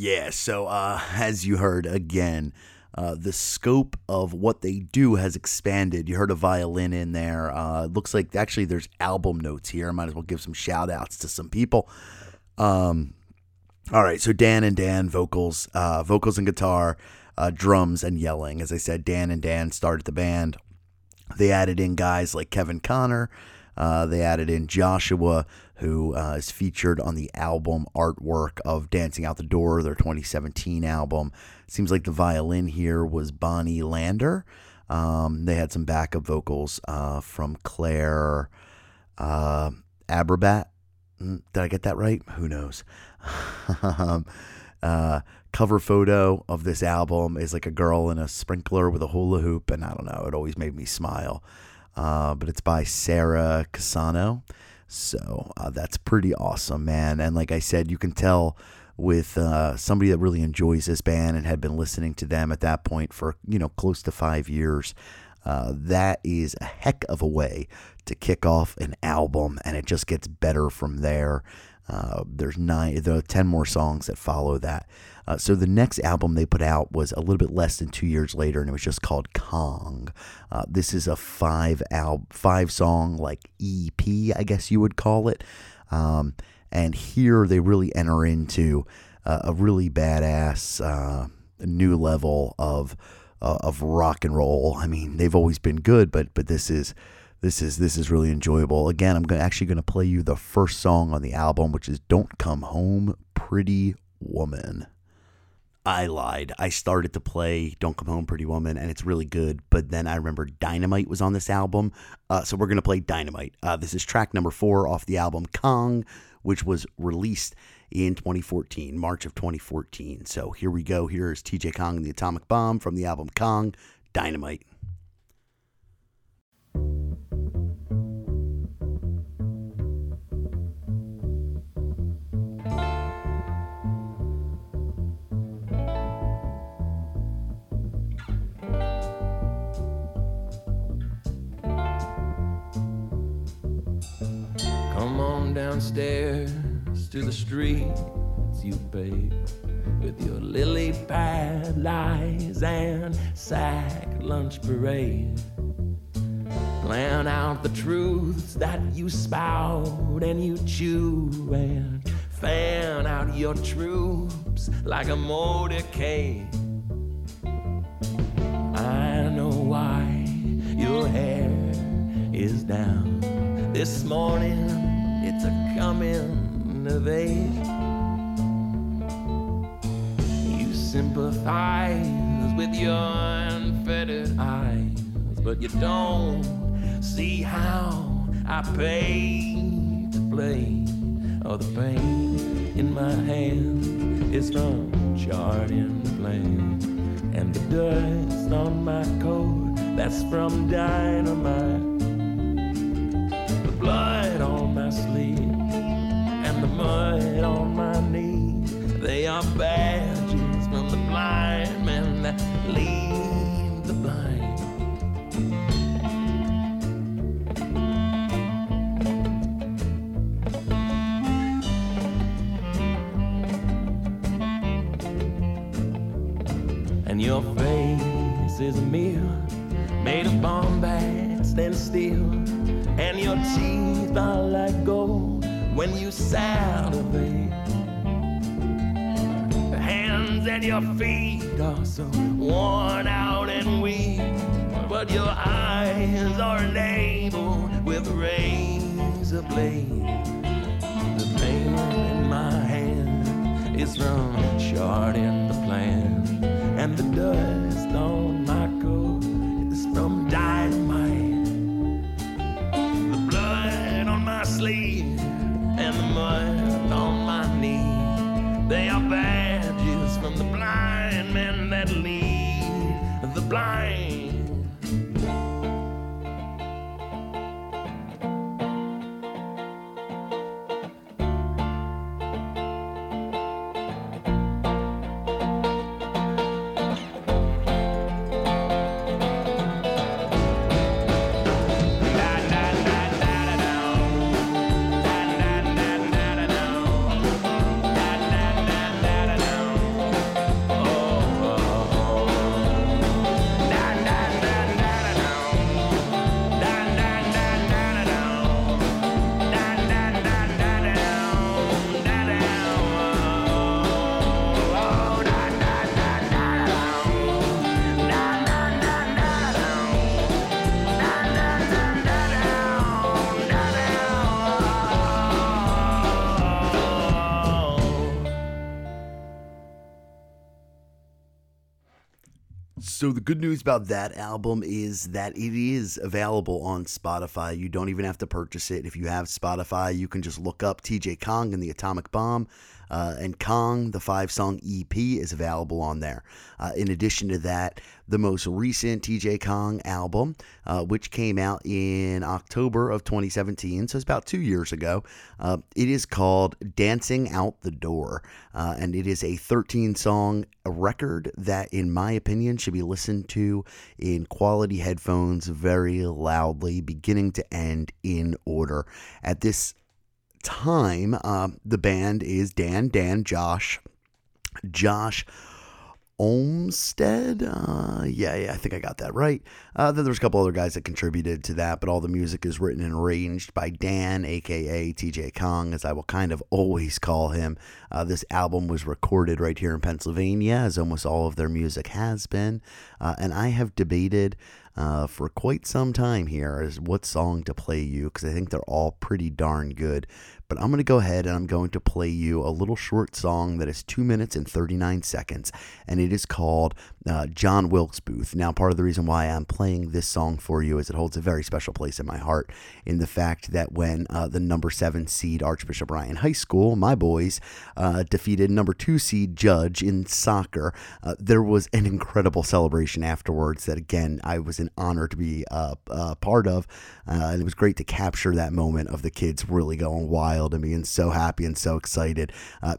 Yeah, so uh, as you heard again, uh, the scope of what they do has expanded. You heard a violin in there. Uh, looks like actually there's album notes here. I might as well give some shout outs to some people. Um, all right, so Dan and Dan vocals, uh, vocals and guitar, uh, drums and yelling. As I said, Dan and Dan started the band. They added in guys like Kevin Connor. Uh, they added in Joshua, who uh, is featured on the album artwork of Dancing Out the Door, their 2017 album. Seems like the violin here was Bonnie Lander. Um, they had some backup vocals uh, from Claire uh, Abrabat. Mm, did I get that right? Who knows? Um, uh, cover photo of this album is like a girl in a sprinkler with a hula hoop, and I don't know. It always made me smile. Uh, but it's by Sarah Casano. So uh, that's pretty awesome, man. And like I said, you can tell with uh, somebody that really enjoys this band and had been listening to them at that point for, you know, close to five years. Uh, that is a heck of a way to kick off an album, and it just gets better from there. Uh, there's nine, there are ten more songs that follow that. Uh, so the next album they put out was a little bit less than two years later, and it was just called Kong. Uh, this is a five al- five song like EP, I guess you would call it. Um, and here they really enter into uh, a really badass uh, new level of uh, of rock and roll. I mean, they've always been good, but but this is this is this is really enjoyable. Again, I'm actually going to play you the first song on the album, which is "Don't Come Home, Pretty Woman." I lied. I started to play Don't Come Home Pretty Woman, and it's really good. But then I remember Dynamite was on this album. Uh, so we're going to play Dynamite. Uh, this is track number four off the album Kong, which was released in 2014, March of 2014. So here we go. Here is TJ Kong and the Atomic Bomb from the album Kong, Dynamite. Downstairs to the streets you babe, with your lily pad lies and sack lunch parade. Plan out the truths that you spout and you chew and fan out your troops like a motorcade. I know why your hair is down. This morning it's a coming of age. You sympathize with your unfettered eyes, but you don't see how I pay to play. Oh, the pain in my hand is from charting the plane, and the dust on my coat that's from dynamite feet are so worn so the good news about that album is that it is available on Spotify. You don't even have to purchase it. If you have Spotify, you can just look up TJ Kong and the Atomic Bomb. Uh, and Kong, the five song EP, is available on there. Uh, in addition to that, the most recent TJ Kong album, uh, which came out in October of 2017, so it's about two years ago, uh, it is called Dancing Out the Door. Uh, and it is a 13 song record that, in my opinion, should be listened to in quality headphones very loudly, beginning to end in order. At this time, uh, the band is Dan, Dan, Josh, Josh Olmstead. Uh, yeah, yeah, I think I got that right. Uh, then there's a couple other guys that contributed to that, but all the music is written and arranged by Dan, aka TJ Kong, as I will kind of always call him. Uh, this album was recorded right here in Pennsylvania, as almost all of their music has been. Uh, and I have debated uh, for quite some time here as what song to play you because I think they're all pretty darn good. But I'm going to go ahead and I'm going to play you a little short song that is 2 minutes and 39 seconds, and it is called uh, John Wilkes Booth. Now, part of the reason why I'm playing this song for you is it holds a very special place in my heart in the fact that when uh, the number seven seed Archbishop Ryan High School, my boys, uh, defeated number two seed Judge in soccer, uh, there was an incredible celebration afterwards that, again, I was an honor to be uh, uh, part of. and it was great to capture that moment of the kids really going wild and being so happy and so excited.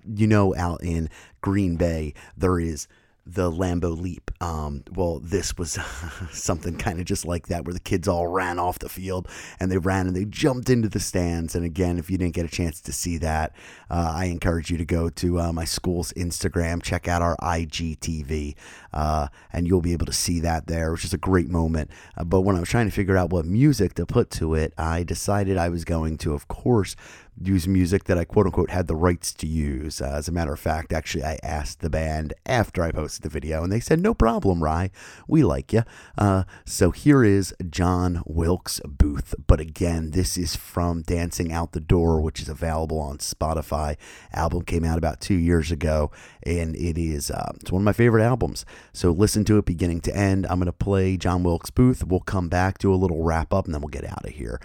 you know, out in Green Bay, there is the Lambeau Leap. Um, well, this was something kind of just like that, where the kids all ran off the field and they ran and they jumped into the stands. And again, if you didn't get a chance to see that, uh, I encourage you to go to uh, my school's Instagram, check out our IGTV, uh, and you'll be able to see that there, which is a great moment. Uh, but when I was trying to figure out what music to put to it, I decided I was going to, of course, use music that I quote unquote had the rights to use. Uh, as a matter of fact, actually, I asked the band after I posted the video, and they said, No problem, Rye. We like you. Uh, so here is John Wilkes Booth. But again, this is from Dancing Out the Door, which is available on Spotify. Album came out about two years ago, and it is uh, it's one of my favorite albums. So listen to it beginning to end. I'm going to play John Wilkes Booth. We'll come back, do a little wrap up, and then we'll get out of here.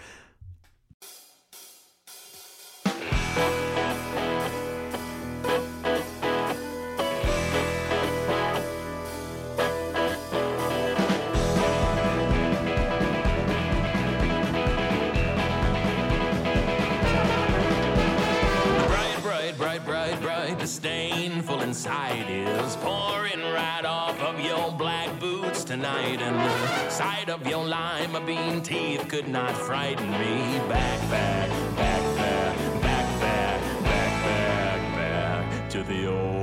Inside is pouring right off of your black boots tonight. And the sight of your lima bean teeth could not frighten me. Back, back, back, back, back, back, back, back, back to the old.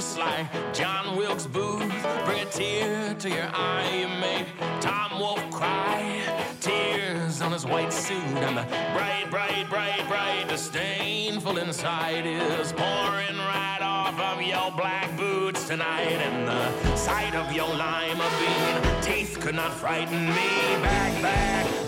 Just like John Wilkes Booth. Bring a tear to your eye, you make Tom Wolfe cry. Tears on his white suit, and the bright, bright, bright, bright disdainful inside is pouring right off of your black boots tonight. And the sight of your lima bean teeth could not frighten me. Back, back,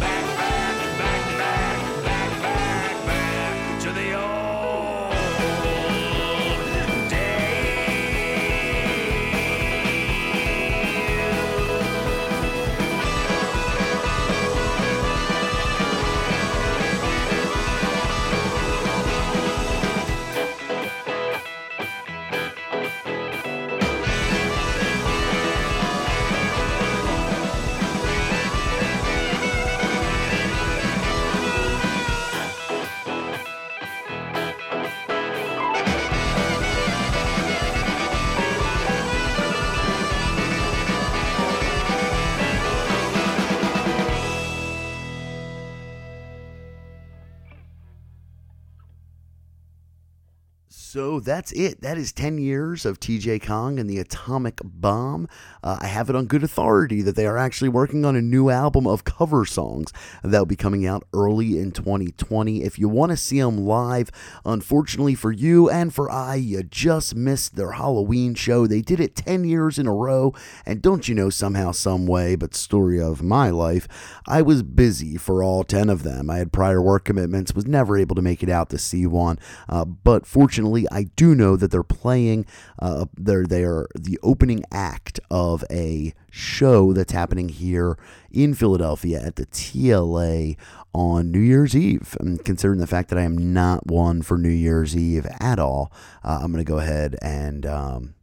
So that's it. That is 10 years of TJ Kong and the Atomic Bomb. Uh, I have it on good authority that they are actually working on a new album of cover songs that will be coming out early in 2020. If you want to see them live, unfortunately for you and for I, you just missed their Halloween show. They did it 10 years in a row, and don't you know, somehow, some way, but story of my life, I was busy for all 10 of them. I had prior work commitments, was never able to make it out to see one, uh, but fortunately, I do know that they're playing. Uh, they're they are the opening act of a show that's happening here in Philadelphia at the TLA on New Year's Eve. And considering the fact that I am not one for New Year's Eve at all, uh, I'm going to go ahead and. Um,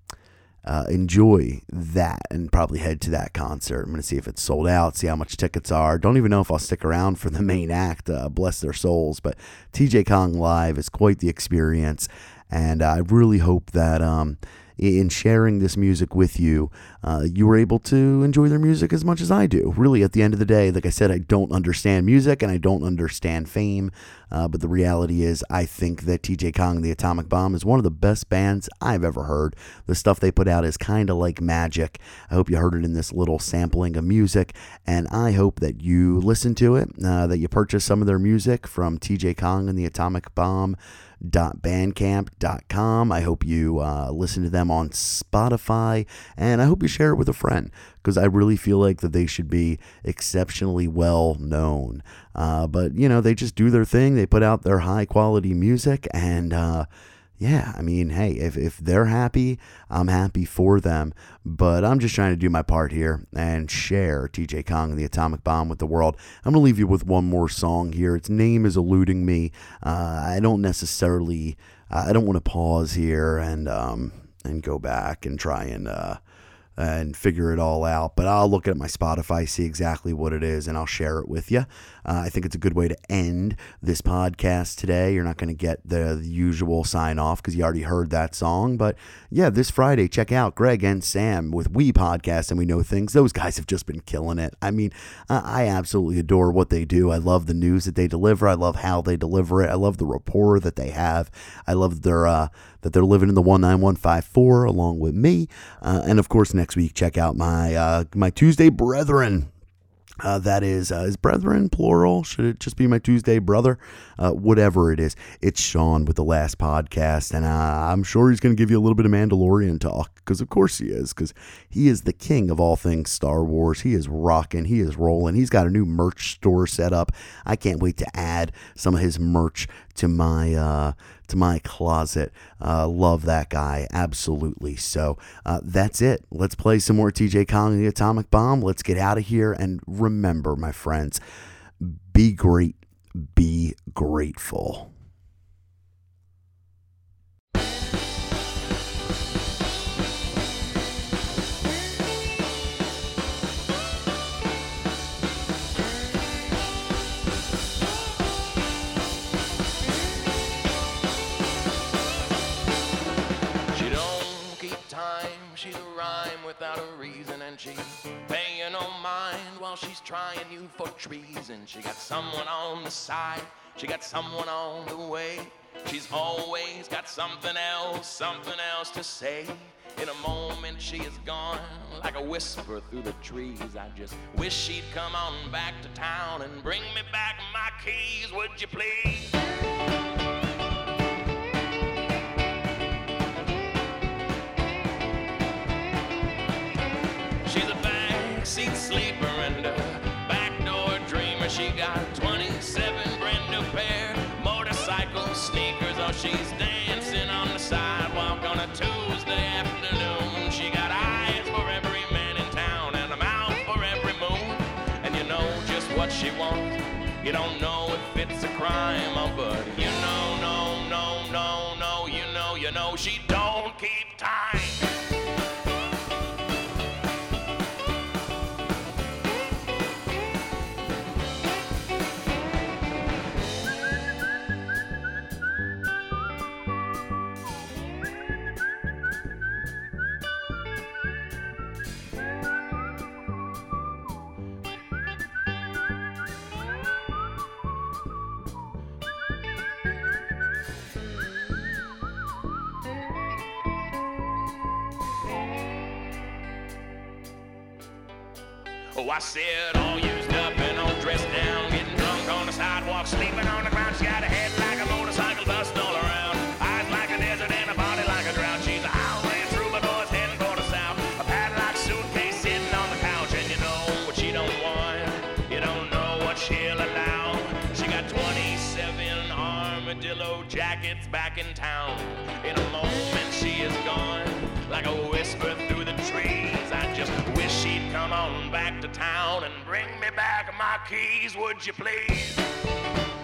uh, enjoy that and probably head to that concert. I'm going to see if it's sold out, see how much tickets are. Don't even know if I'll stick around for the main act. Uh, bless their souls. But TJ Kong Live is quite the experience. And I really hope that um, in sharing this music with you, uh, you were able to enjoy their music as much as I do. Really, at the end of the day, like I said, I don't understand music and I don't understand fame. Uh, but the reality is, I think that TJ Kong, the Atomic Bomb, is one of the best bands I've ever heard. The stuff they put out is kind of like magic. I hope you heard it in this little sampling of music, and I hope that you listen to it, uh, that you purchase some of their music from TJ Kong and the Atomic Bomb bandcamp.com. I hope you uh, listen to them on Spotify and I hope you share it with a friend because I really feel like that they should be exceptionally well known. Uh, but, you know, they just do their thing, they put out their high quality music and, uh, yeah, I mean, hey, if, if they're happy, I'm happy for them. But I'm just trying to do my part here and share TJ Kong and the Atomic Bomb with the world. I'm going to leave you with one more song here. Its name is eluding me. Uh, I don't necessarily, uh, I don't want to pause here and, um, and go back and try and, uh, and figure it all out. But I'll look at my Spotify, see exactly what it is, and I'll share it with you. Uh, I think it's a good way to end this podcast today. You're not going to get the, usual sign off because you already heard that song. But yeah, this Friday, check out Greg and Sam with We Podcast and We Know Things. Those guys have just been killing it. I mean, I absolutely adore what they do. I love the news that they deliver. I love how they deliver it. I love the rapport that they have. I love their uh, that they're living in the 19154 along with me. Uh, and of course, next week, check out my uh, my Tuesday Brethren uh, that is, uh, is brethren plural? Should it just be my Tuesday brother? Uh, whatever it is, it's Sean with the last podcast, and uh, I'm sure he's going to give you a little bit of Mandalorian talk because, of course, he is, because he is the king of all things Star Wars. He is rocking, he is rolling. He's got a new merch store set up. I can't wait to add some of his merch to my uh, to my closet. Uh, love that guy, absolutely. So uh, that's it. Let's play some more TJ the Atomic Bomb. Let's get out of here. And remember, my friends, be great, be grateful. She's trying you for treason. She got someone on the side, she got someone on the way. She's always got something else, something else to say. In a moment, she is gone like a whisper through the trees. I just wish she'd come on back to town and bring me back my keys, would you please? She got I said all used up and all dressed down, getting drunk on the sidewalk, sleeping on the ground. She got a head like a motorcycle bust all around, eyes like a desert and a body like a drought. She's a highway troubadour's heading for the south, a padlock suitcase sitting on the couch, and you know what she don't want, you don't know what she'll allow. She got 27 armadillo jackets back in town. In a moment she is gone, like a whisper to town and bring me back my keys, would you please?